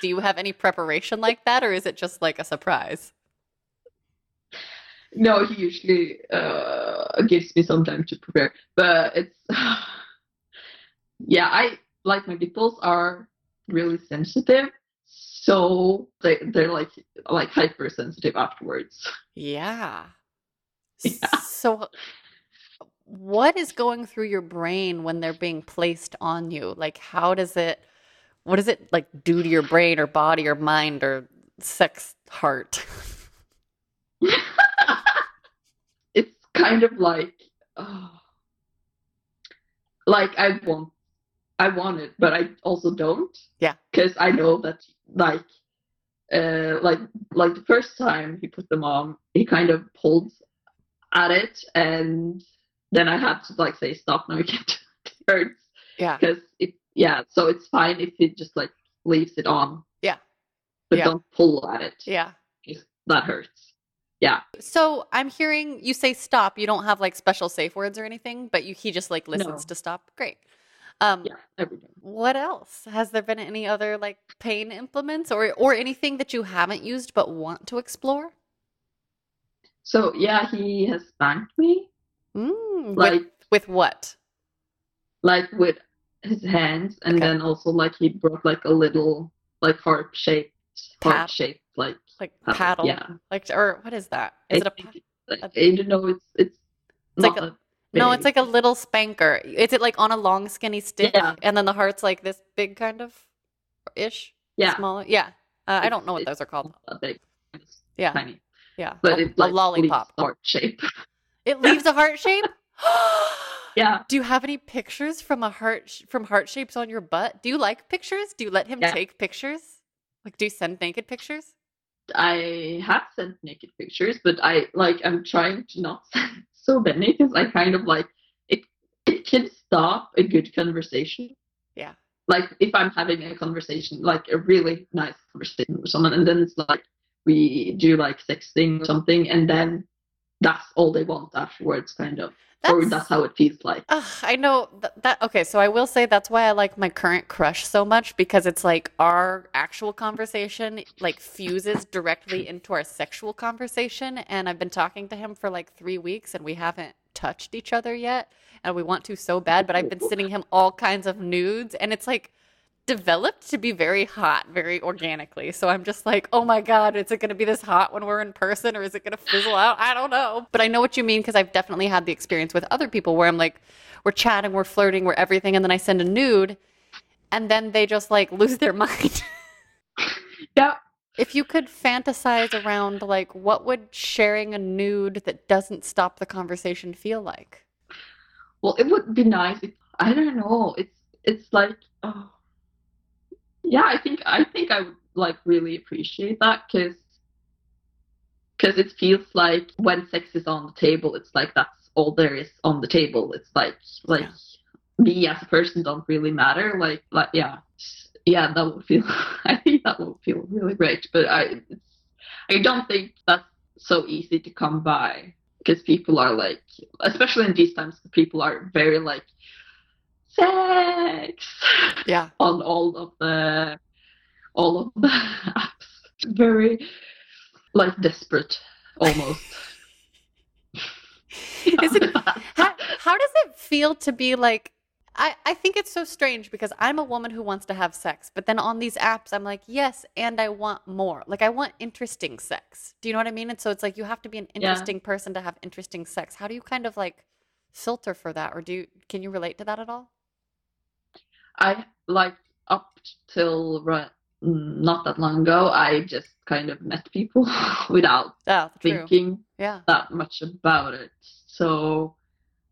Do you have any preparation like that or is it just like a surprise? No, he usually uh, gives me some time to prepare, but it's yeah. I like my nipples are really sensitive, so they they're like like hypersensitive afterwards. Yeah. Yeah. So, what is going through your brain when they're being placed on you? Like, how does it, what does it like do to your brain or body or mind or sex heart? it's kind of like oh, like I want I want it, but I also don't. Yeah. Because I know that like uh like like the first time he put them on, he kind of pulled at it and then I had to like say stop no, you can't it hurts Yeah. because it yeah so it's fine if he just like leaves it on Yeah. but Yeah. don't pull at it Yeah. that hurts yeah So, I'm hearing you say stop. You don't have like special safe words or anything, but you, he just like listens No. to stop. Great. Um, yeah every day What else? Has there been any other like pain implements or or anything that you haven't used but want to explore? so yeah he has spanked me Mm, like with, with what? like with his hands and Okay. then also like he brought like a little like heart shaped heart shaped like Like paddle. paddle? yeah Like or what is that? Is it a? it's, like, a- I don't know it's it's, like not a- a No, it's like a little spanker. Is it like on a long skinny stick Yeah. and then the heart's like this big kind of ish? yeah Smaller? Yeah. Uh, I don't know what it's those are called. big it's Yeah. tiny Yeah. but a, it like a lollipop. heart shape It leaves a heart shape? yeah Do you have any pictures from a heart sh- from heart shapes on your butt? Do you like pictures? Do you let him Yeah. take pictures? Like do you send naked pictures? I have sent naked pictures but I like I'm trying to not send so many because I kind of like it it can stop a good conversation Yeah. like if I'm having a conversation, like a really nice conversation with someone, and then it's like we do like sexting or something, and then that's all they want afterwards, kind of, or that's how it feels like. Ugh, I know th- that. Okay, so I will say that's why I like my current crush so much because it's like our actual conversation like fuses directly into our sexual conversation, and I've been talking to him for like three weeks, and we haven't touched each other yet, and we want to so bad, but I've been oh. sending him all kinds of nudes, and it's like developed to be very hot very organically. So I'm just like, oh my God, is it going to be this hot when we're in person or is it going to fizzle out? I don't know. But I know what you mean because I've definitely had the experience with other people where I'm like, we're chatting, we're flirting, we're everything. And then I send a nude and then they just like lose their mind. Yeah, if you could fantasize around like what would sharing a nude that doesn't stop the conversation feel like? well, it would be nice. If, I don't know. It's it's like oh, yeah, I think I think I would like really appreciate that because because it feels like when sex is on the table, it's like that's all there is on the table. It's like like Yeah. me as a person don't really matter. Like like yeah yeah that would feel I think that would feel really great. But I it's, I don't think that's so easy to come by because people are like especially in these times people are very like sex Yeah. on all of the all of the apps. Very like desperate almost. Is it how, how does it feel to be like I, I think it's so strange because I'm a woman who wants to have sex, but then on these apps I'm like, yes, and I want more. Like I want interesting sex. Do you know what I mean? And so it's like you have to be an Yeah. interesting person to have interesting sex. How do you kind of like filter for that or do you can you relate to that at all? I like up till ri- mm, not that long ago, I just kind of met people without Oh, thinking Yeah. that much about it. So,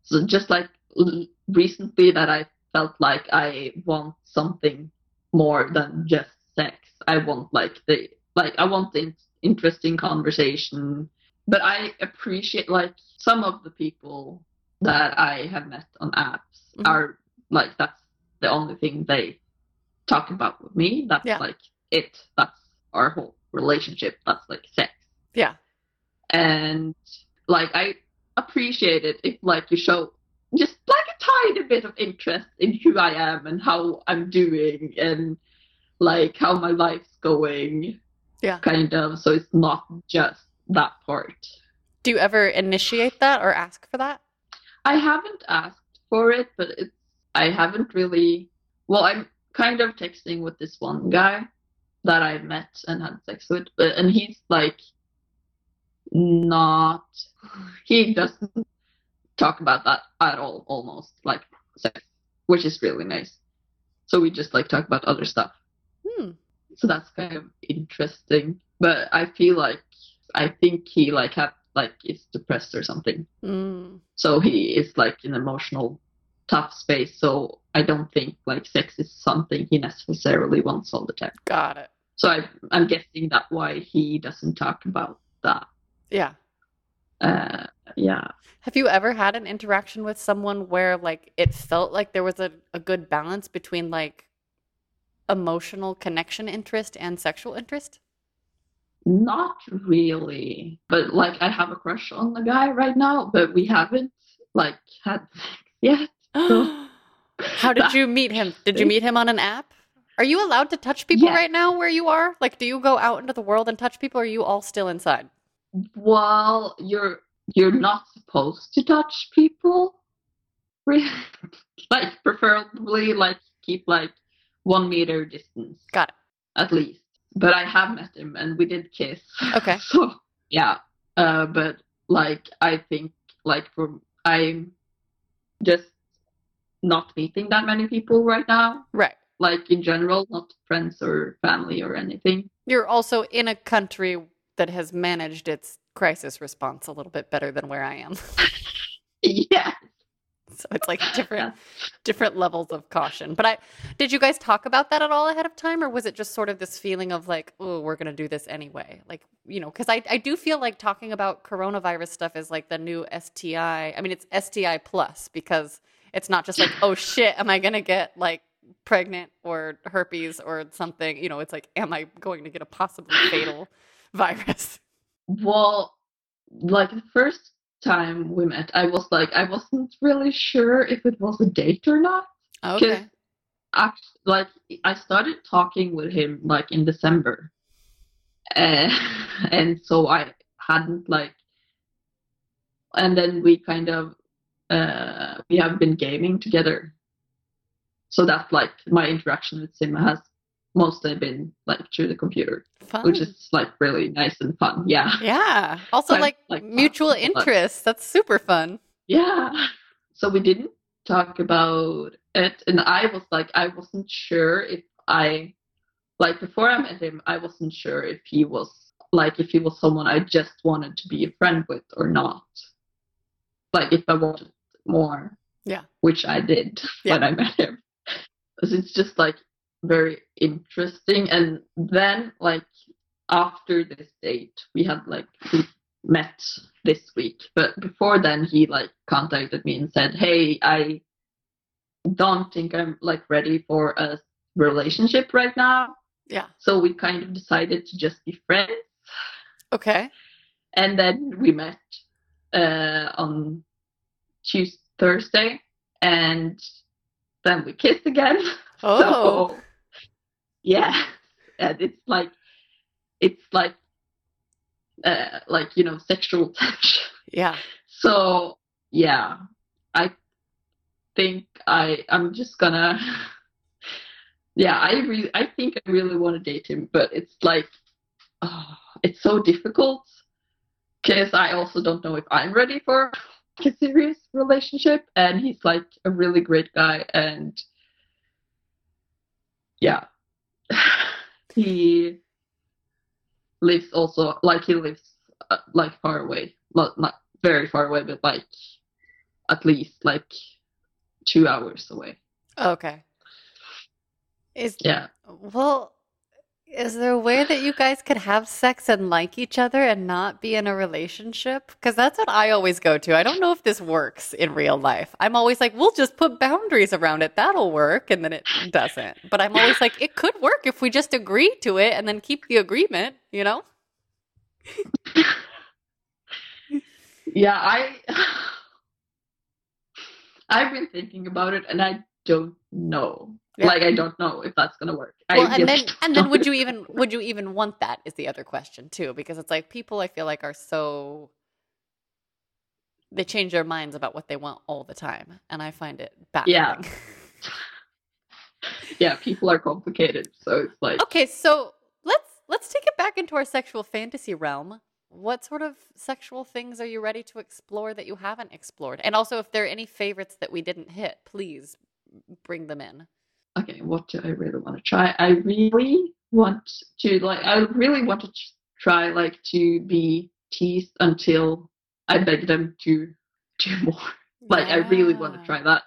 so just like recently that I felt like I want something more than just sex. I want like the like I want the in- interesting conversation. But I appreciate like some of the people that I have met on apps Mhm. are like that's the only thing they talk about with me. That's Yeah. like it. That's our whole relationship. That's like sex Yeah. and like I appreciate it if like you show just like a tiny bit of interest in who I am and how I'm doing and like how my life's going. Yeah. Kind of. So it's not just that part. Do you ever initiate that or ask for that? I haven't asked for it, but it's I haven't really well, I'm kind of texting with this one guy that I met and had sex with, but and he's like not he doesn't talk about that at all almost like sex, which is really nice. So we just like talk about other stuff. Hmm. So that's kind of interesting. But I feel like I think he like have like is depressed or something Mm. so he is like an emotional tough space so i don't think like sex is something he necessarily wants all the time Got it. so I, i'm guessing that why he doesn't talk about that Yeah. uh yeah Have you ever had an interaction with someone where like it felt like there was a, a good balance between like emotional connection interest and sexual interest? not really but like i have a crush on the guy right now but we haven't like had sex yet So- How did you meet him? Did you meet him on an app? Are you allowed to touch people Yeah. right now where you are? Like, do you go out into the world and touch people, or are you all still inside? well you're you're not supposed to touch people like preferably like keep like one meter distance Got it. at least but i have met him and we did kiss Okay. so yeah uh but like i think like for i'm just not meeting that many people right now Right. like in general not friends or family or anything You're also in a country that has managed its crisis response a little bit better than where I am. yeah So it's like different different levels of caution. But I did you guys talk about that at all ahead of time or was it just sort of this feeling of like, oh, we're going to do this anyway? Like, you know, cuz I I do feel like talking about coronavirus stuff is like the new STI. I mean, it's STI plus because it's not just like, oh shit, am I going to get like pregnant or herpes or something? You know, it's like am I going to get a possibly fatal virus? Well, like the first time we met, I was like, I wasn't really sure if it was a date or not. Okay. Act like I started talking with him like in December, uh, and so I hadn't like, and then we kind of, uh, we have been gaming together. So that like my interaction with him has mostly been like through the computer, Fun. which is like really nice and fun. Yeah. yeah. Also like, like mutual fun, interests. That's super fun. Yeah. So we didn't talk about it. And I was like, I wasn't sure if I, like, before I met him, I wasn't sure if he was, like, if he was someone I just wanted to be a friend with or not. Like, if I wanted more. Yeah. Which I did Yeah. when I met him. 'Cause it's just like, very interesting. And then, like, after this date, we had like we met this week, but before then, he like contacted me and said, "Hey, I don't think I'm like ready for a relationship right now." Yeah. So we kind of decided to just be friends. Okay. And then we met uh, on Tuesday, Thursday, and then we kissed again. Oh. So, yeah, and it's like it's like uh, like you know sexual tension. Yeah. So yeah, I think I I'm just gonna yeah I really I think I really want to date him, but it's like oh, it's so difficult because I also don't know if I'm ready for a serious relationship, and he's like a really great guy, and yeah, he lives also like he lives uh, like far away, not not very far away, but like at least like two hours away. Okay. Is Yeah. well, is there a way that you guys could have sex and like each other and not be in a relationship? Because that's what I always go to. I don't know if this works in real life. I'm always like, we'll just put boundaries around it. That'll work. And then it doesn't. But I'm always like, it could work if we just agree to it and then keep the agreement, you know? Yeah, I I've been thinking about it and I don't know. Yeah. Like I don't know if that's gonna work. Well, I and then and then would you even would you even want that is the other question too because it's like people I feel like are so they change their minds about what they want all the time and I find it baffling. Yeah. yeah, people are complicated, so it's like okay, so let's let's take it back into our sexual fantasy realm. What sort of sexual things are you ready to explore that you haven't explored? And also if there are any favorites that we didn't hit, please bring them in. okay, what do I really want to try? I really want to like I really want to try like to be teased until I beg them to do more. Like I really want to try that.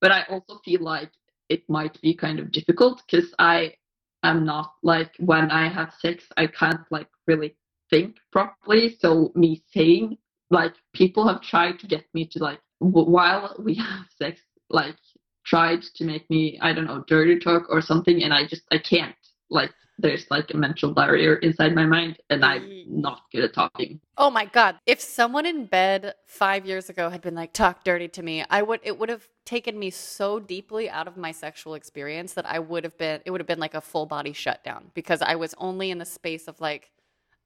But I also feel like it might be kind of difficult because I am not like when I have sex I can't like really think properly. So me saying like people have tried to get me to like w- while we have sex like tried to make me I don't know dirty talk or something and I just I can't like there's like a mental barrier inside my mind and I'm mm. not good at talking. Oh my god! If someone in bed five years ago had been like, "Talk dirty to me," I would. It would have taken me so deeply out of my sexual experience that I would have been. It would have been like a full body shutdown because I was only in the space of like,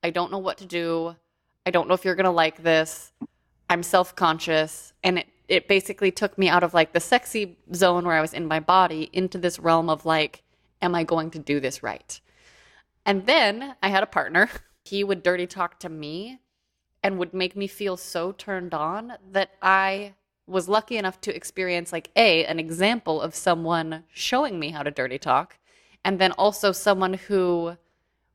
I don't know what to do. I don't know if you're gonna like this. I'm self conscious, and it it basically took me out of like the sexy zone where I was in my body into this realm of like, am I going to do this right? And then I had a partner. He would dirty talk to me and would make me feel so turned on that I was lucky enough to experience like a an example of someone showing me how to dirty talk and then also someone who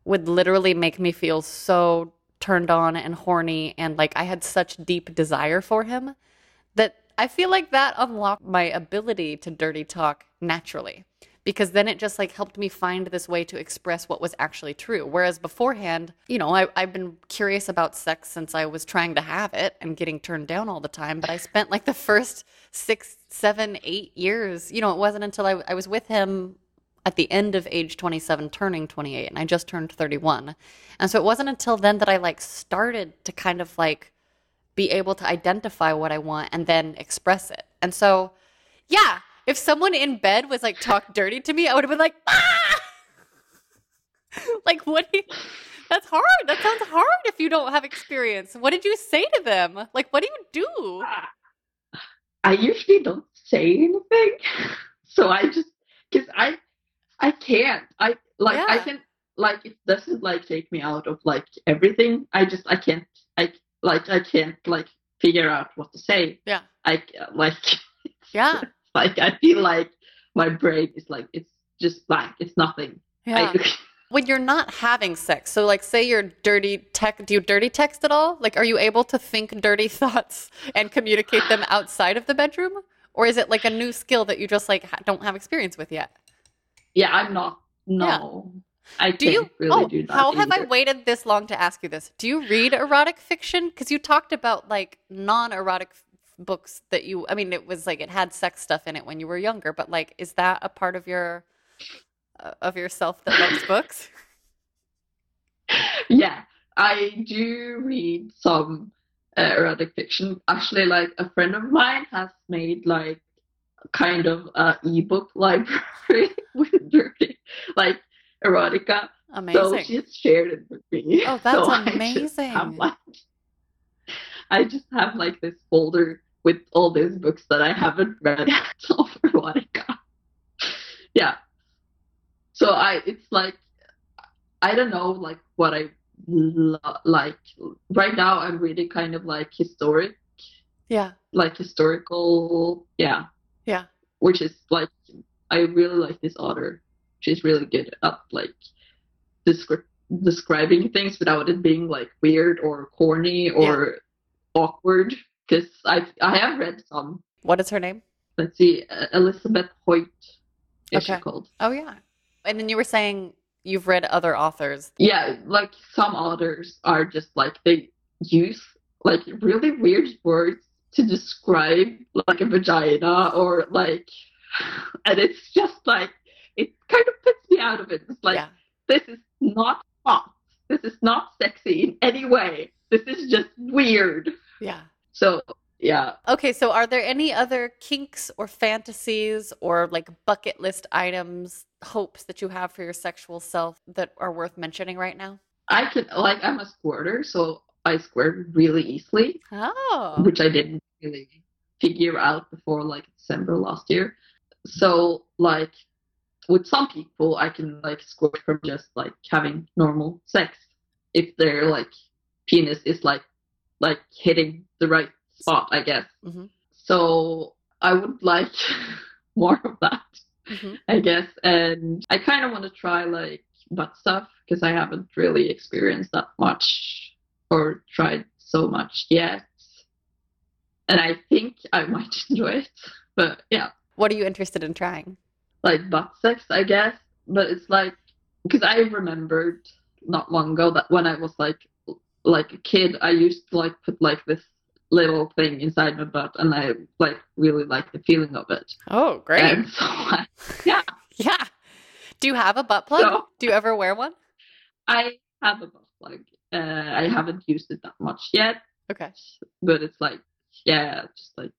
would literally make me feel so turned on and horny and like I had such deep desire for him that I feel like that unlocked my ability to dirty talk naturally because then it just like helped me find this way to express what was actually true. Whereas beforehand, you know, I, I've been curious about sex since I was trying to have it and getting turned down all the time. But I spent like the first six, seven, eight years, you know, it wasn't until I, I was with him at the end of age 27 turning 28 and i just turned 31 and so it wasn't until then that i like started to kind of like be able to identify what i want and then express it. And so yeah if someone in bed was like talk dirty to me i would have been like ah! like what do you that's hard. That sounds hard if you don't have experience. What did you say to them? Like what do you do? I usually don't say anything, so I just because I I can't I like I Yeah. can like it doesn't like take me out of like everything. I just I can't I like I can't like figure out what to say. Yeah. I like yeah like I feel like my brain is like it's just blank. It's nothing. yeah I, when you're not having sex so like say you're dirty tech do you dirty text at all like are you able to think dirty thoughts and communicate them outside of the bedroom or is it like a new skill that you just like don't have experience with yet yeah, I'm not. No, I Do you? really oh, do that. how have I waited this long to ask you this? Do you read erotic fiction? Because you talked about like non-erotic f- books that you. I mean, it was like it had sex stuff in it when you were younger, but like, is that a part of your uh, of yourself that loves books? Yeah, I do read some uh, erotic fiction. Actually, like a friend of mine has made like kind of a ebook library with dirty, like erotica. Amazing. So Amazing. she's shared it with me. Oh, that's So I just have, amazing. like, I just have like this folder with all these books that I haven't read of erotica. Yeah. So I, it's like, I don't know, like what I lo- like. Right now, I'm reading kind of like historic, Yeah. like historical, Yeah. Which is like I really like this author. She's really good at like descri- describing things without it being like weird or corny or awkward. Because I I have read some. What is her name? Let's see, uh, Elizabeth Hoyt is she Okay. called? Oh yeah. And then you were saying you've read other authors. Yeah, like some authors are just like they use like really weird words to describe like a vagina or like, and it's just like it kind of puts me out of it. It's like yeah. this is not hot. This is not sexy in any way. This is just weird. Yeah. So yeah, Okay, so are there any other kinks or fantasies or like bucket list items, hopes that you have for your sexual self that are worth mentioning right now? I can like I'm a squirter, so I squirt really easily, Oh. which I didn't really figure out before like December last year. So like with some people, I can like squirt from just like having normal sex if their like penis is like like hitting the right spot, I guess. Mhm. So I would like more of that. Mhm. I guess. And I kind of want to try like butt stuff because I haven't really experienced that much or tried so much yet. And I think I might enjoy it. But yeah, What are you interested in trying? like butt sex, I guess. But it's like because I remembered not long ago that when I was like like a kid, I used to like put like this little thing inside my butt, and I like really like the feeling of it. Oh, great. And so I, yeah, Yeah. Do you have a butt plug? So- Do you ever wear one? I have a butt plug. Uh, I haven't used it that much yet, Okay. but it's like, yeah, just like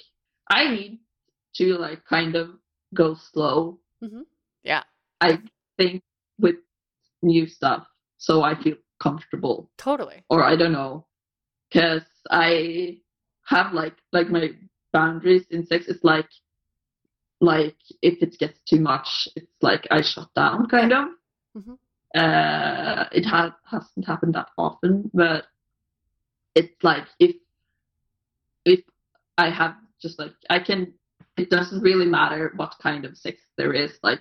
I need to like kind of go slow. Yeah. I think with new stuff, so I feel comfortable, Totally. or I don't know, because I have like like my boundaries in sex. It's like like if it gets too much, it's like I shut down, kind of. Mhm. Uh, it ha- hasn't happened that often, but it's like if if I have just like I can, it doesn't really matter what kind of sex there is. Like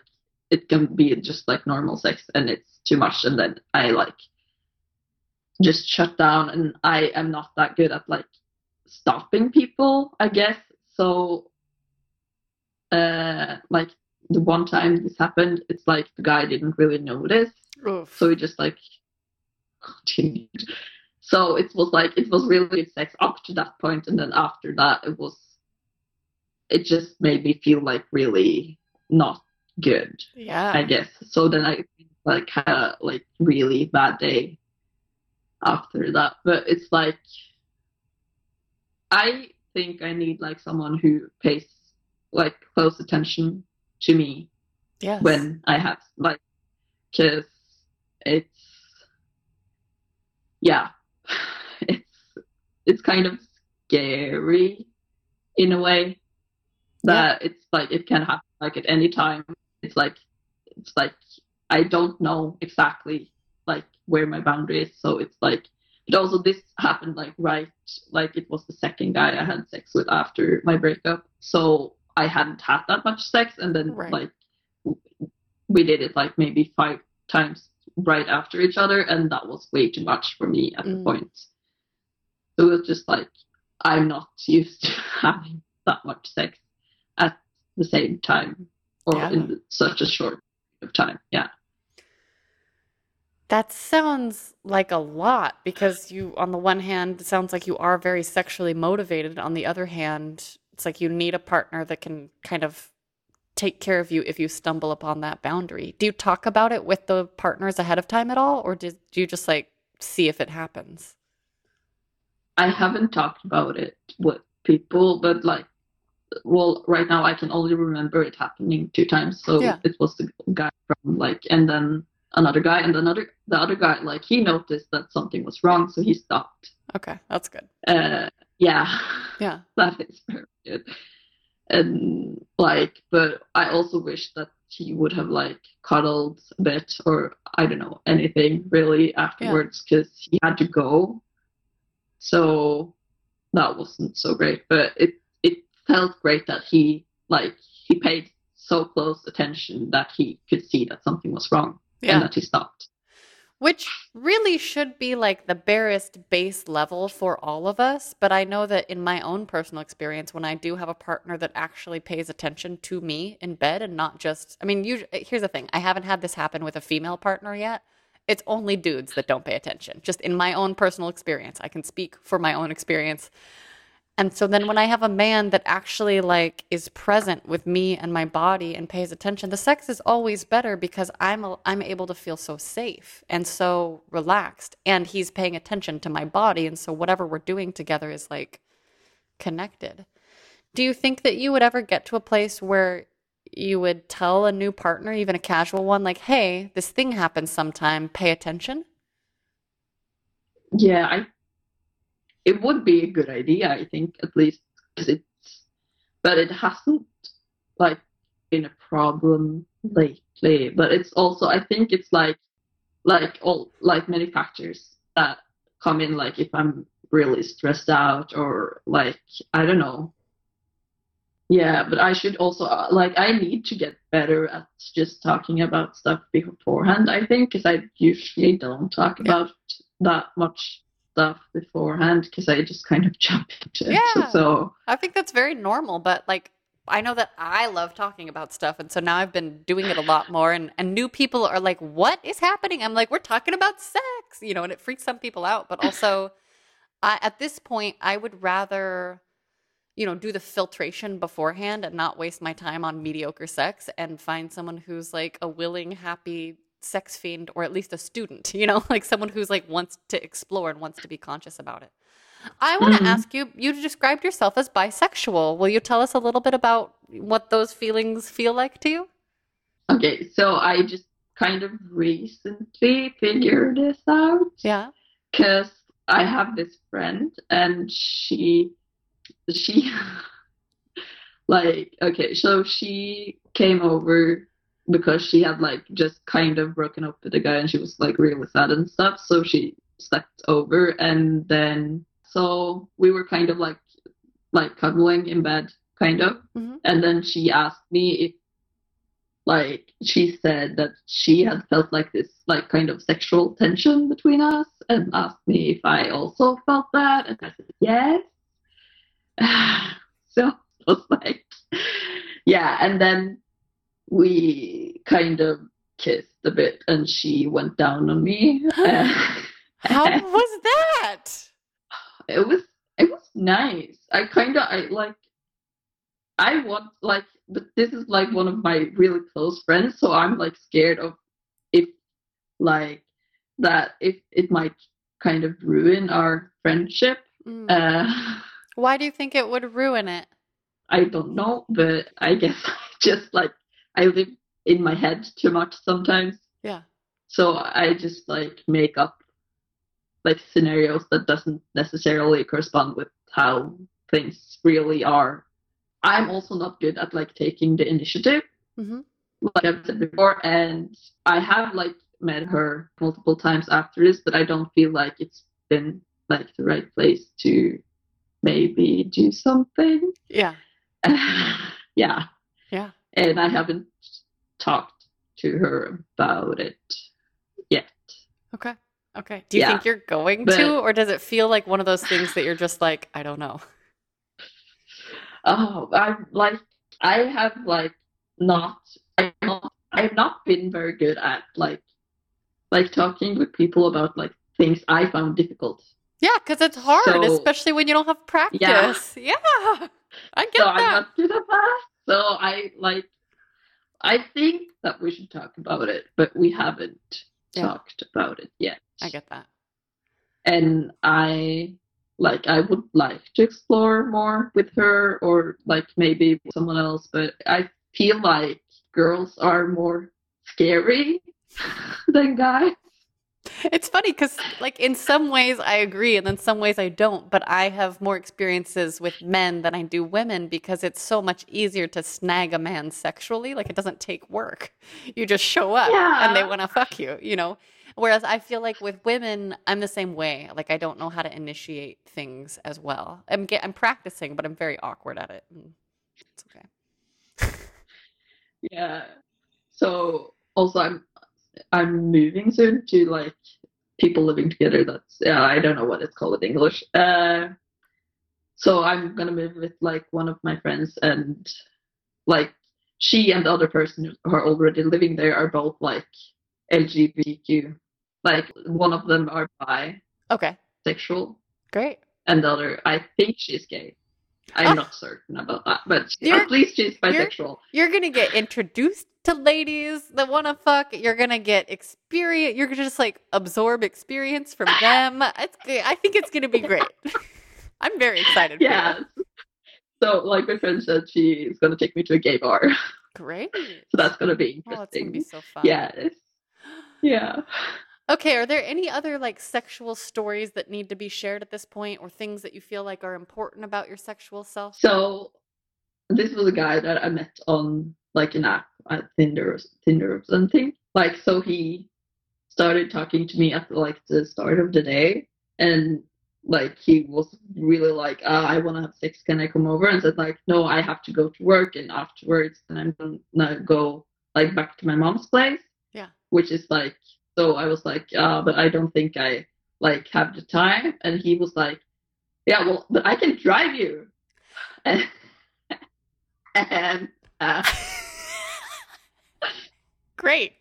it can be just like normal sex, and it's too much, and then I like just shut down, and I am not that good at like stopping people, I guess. So, uh, like the one time this happened, it's like the guy didn't really notice, Oof. so he just like continued. So it was like it was really sex up to that point, and then after that, it was. It just made me feel like really not good, Yeah. I guess. So then I like had a like really bad day after that. But it's like I think I need like someone who pays like close attention to me Yes. when I have like, because it's yeah, it's it's kind of scary in a way that it's like it can happen like at any time. It's like it's like I don't know exactly like where my boundary is, so it's like. But also, this happened like right, like it was the second guy I had sex with after my breakup, so I hadn't had that much sex, and then Right. like we did it like maybe five times right after each other, and that was way too much for me at the Mm. point. So it was just like I'm not used to having that much sex at the same time or Yeah. in such a short of time. Yeah. That sounds like a lot because you, on the one hand, it sounds like you are very sexually motivated. On the other hand, it's like you need a partner that can kind of take care of you if you stumble upon that boundary. Do you talk about it with the partners ahead of time at all, or do, do you just like see if it happens? I haven't talked about it with people, but like, well, right now I can only remember it happening two times. So Yeah. it was the guy from like, and then another guy, and another the other guy like he noticed that something was wrong, so he stopped. Okay, that's good. Uh, yeah, Yeah. that is very good. And like, but I also wish that he would have like cuddled a bit, or I don't know anything really afterwards, because he had to go. So that wasn't so great, but it it felt great that he like he paid so close attention that he could see that something was wrong and that he stopped. Which really should be like the barest base level for all of us. But I know that in my own personal experience, when I do have a partner that actually pays attention to me in bed and not just, I mean, usually, eh, here's the thing I haven't had this happen with a female partner yet. It's only dudes that don't pay attention. Just in my own personal experience, I can speak for my own experience. And so then when I have a man that actually like is present with me and my body and pays attention, the sex is always better because I'm a, I'm able to feel so safe and so relaxed and he's paying attention to my body and so whatever we're doing together is like connected. Do you think that you would ever get to a place where you would tell a new partner, even a casual one, like, "Hey, this thing happens sometime, pay attention?" Yeah, I it would be a good idea, I think, at least because it's but it hasn't like been a problem lately. But it's also I think it's like like all like many factors that come in like if I'm really stressed out or like I don't know. Yeah, but I should also uh, like I need to get better at just talking about stuff beforehand, I think, because I usually don't talk Yeah. about that much stuff beforehand because I just kind of jump into it. Yeah. So I think that's very normal, but like I know that I love talking about stuff and so now I've been doing it a lot more and and new people are like what is happening? I'm like we're talking about sex, you know, and it freaks some people out, but also I at this point I would rather you know, do the filtration beforehand and not waste my time on mediocre sex and find someone who's like a willing, happy sex fiend or at least a student, you know, like someone who's like wants to explore and wants to be conscious about it. I want to Mhm. ask you, you described yourself as bisexual. Will you tell us a little bit about what those feelings feel like to you? okay, so I just kind of recently figured this out. Yeah. because I have this friend and she she like okay so she came over because she had like just kind of broken up with a guy and she was like really sad and stuff so she slept over and then so we were kind of like like cuddling in bed kind of Mhm. and then she asked me if like she said that she had felt like this like kind of sexual tension between us and asked me if I also felt that and I said yes so it was like yeah and then we kind of kissed a bit and she went down on me How was that? it was it was nice. I kind of I like I want like but this is like one of my really close friends, so I'm like scared of if like that if it might kind of ruin our friendship. Mm. Uh Why do you think it would ruin it? I don't know, but I guess I just like I live in my head too much sometimes. Yeah. So I just like make up like scenarios that doesn't necessarily correspond with how things really are. I'm also not good at like taking the initiative, hmm like I've said before, and I have like met her multiple times after this, but I don't feel like it's been like the right place to maybe do something. Yeah. yeah. Yeah. And I haven't talked to her about it yet. Okay. Okay. Do you Yeah. think you're going But- to, or does it feel like one of those things that you're just like, I don't know? Oh, I like I have like not I'm not I've not been very good at like like talking with people about like things I found difficult. Yeah, because it's hard, So- especially when you don't have practice. Yeah, I get so that. not good at. So I like I think that we should talk about it, but we haven't Yeah. talked about it yet. I get that. and I like I would like to explore more with her or like maybe someone else, but I feel like girls are more scary than guys. It's funny because, like, in some ways I agree, and in some ways I don't. But I have more experiences with men than I do women because it's so much easier to snag a man sexually. Like, it doesn't take work. You just show up and they want to fuck you, you know? Whereas I feel like with women, I'm the same way. Like, I don't know how to initiate things as well. I'm, get, I'm practicing, but I'm very awkward at it. It's okay. Yeah. So also I'm I'm moving soon to like people living together. That's yeah, I don't know what it's called in English. Uh, so I'm gonna move with like one of my friends and like she and the other person who are already living there are both like LGBTQ. Like one of them are bi. Okay, Sexual. great. and the other I think she's gay. I'm Ah. not certain about that, but You're- at least she's you're- bisexual. You're gonna get introduced to ladies that want to fuck. You're gonna get experience. You're gonna just like absorb experience from them. It's. I think it's gonna be great. I'm very excited. Yeah. So, like my friend said, she is gonna take me to a gay bar, Great. so that's gonna be Oh, interesting. gonna be so fun. yeah, yeah. Okay. Are there any other like sexual stories that need to be shared at this point, or things that you feel like are important about your sexual self? So, this was a guy that I met on like an app, at Tinder, or Tinder or something. Like, so he started talking to me at like the start of the day, and like he was really like, ah, I want to have sex. Can I come over? And said like, no, I have to go to work, and afterwards, then I'm gonna go like back to my mom's place. Yeah. Which is like, so I was like, ah, but I don't think I like have the time. And he was like, yeah, well, but I can drive you. And, and uh, Great.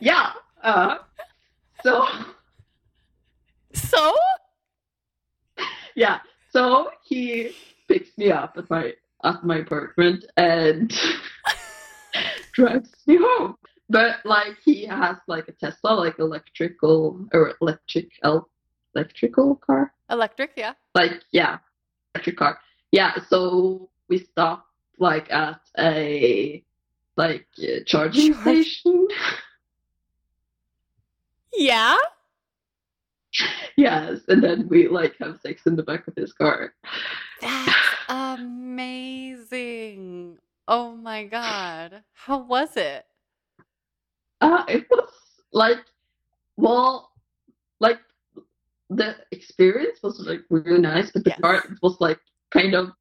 yeah, uh, so So. yeah, so he picks me up at my at my apartment and drives me home. But like he has like a Tesla, like electrical or electric el- electrical car. Electric. Yeah. Like yeah, electric car. Yeah, so we stopped like at a like uh, charging Charge- station. Yeah. yes, and then we like have sex in the back of his car. That's amazing. Oh my god. How was it? Uh, it was like, well, like the experience was like really nice, but the Yes. part was like kind of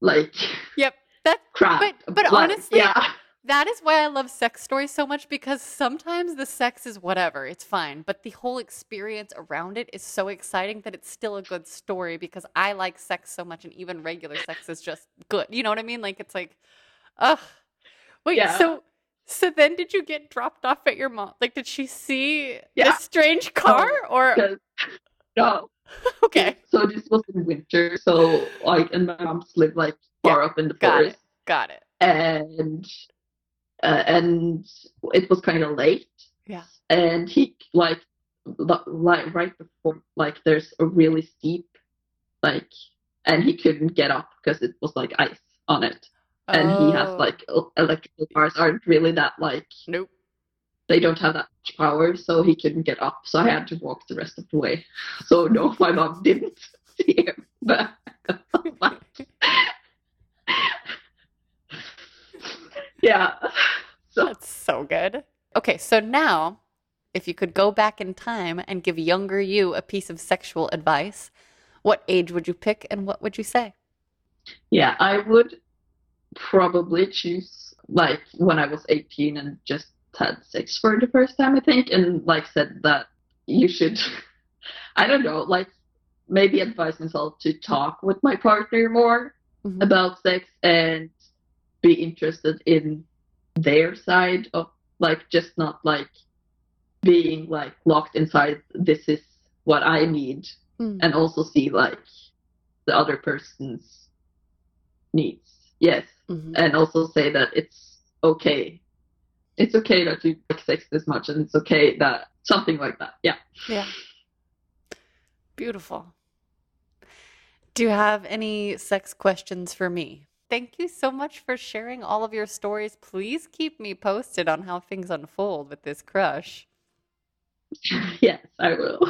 like Yep. That crap. But- but Like, honestly- yeah, that is why I love sex stories so much because sometimes the sex is whatever, it's fine, but the whole experience around it is so exciting that it's still a good story because I like sex so much and even regular sex is just good. You know what I mean? Like it's like ugh. Wait, Yeah. so so then did you get dropped off at your mom? Like did she see Yeah. this strange car or no. okay. So this was in winter, so like, and my mom's lived like far up in the got it. forest, Got it. and uh, and it was kind of late. Yeah. and he like like right before like there's a really steep like and he couldn't get up because it was like ice on it and he has Oh, like el- electrical cars aren't really that like nope. they don't have that much power so he couldn't get up so i had to walk the rest of the way so no my mom didn't see him but yeah so That's so good. Okay, so now, if you could go back in time and give younger you a piece of sexual advice, what age would you pick and what would you say? Yeah, I would probably choose like when I was 18 and just had sex for the first time, I think, and like said that you should, I don't know, like maybe advise myself to talk with my partner more Mhm. about sex and be interested in their side of like just not like being like locked inside this is what I need Mm. and also see like the other person's needs. Yes. Mhm. And also say that it's okay. It's okay that you like sex this much and it's okay that something like that. Yeah. Yeah. Beautiful. Do you have any sex questions for me? Thank you so much for sharing all of your stories. Please keep me posted on how things unfold with this crush. yes, I will.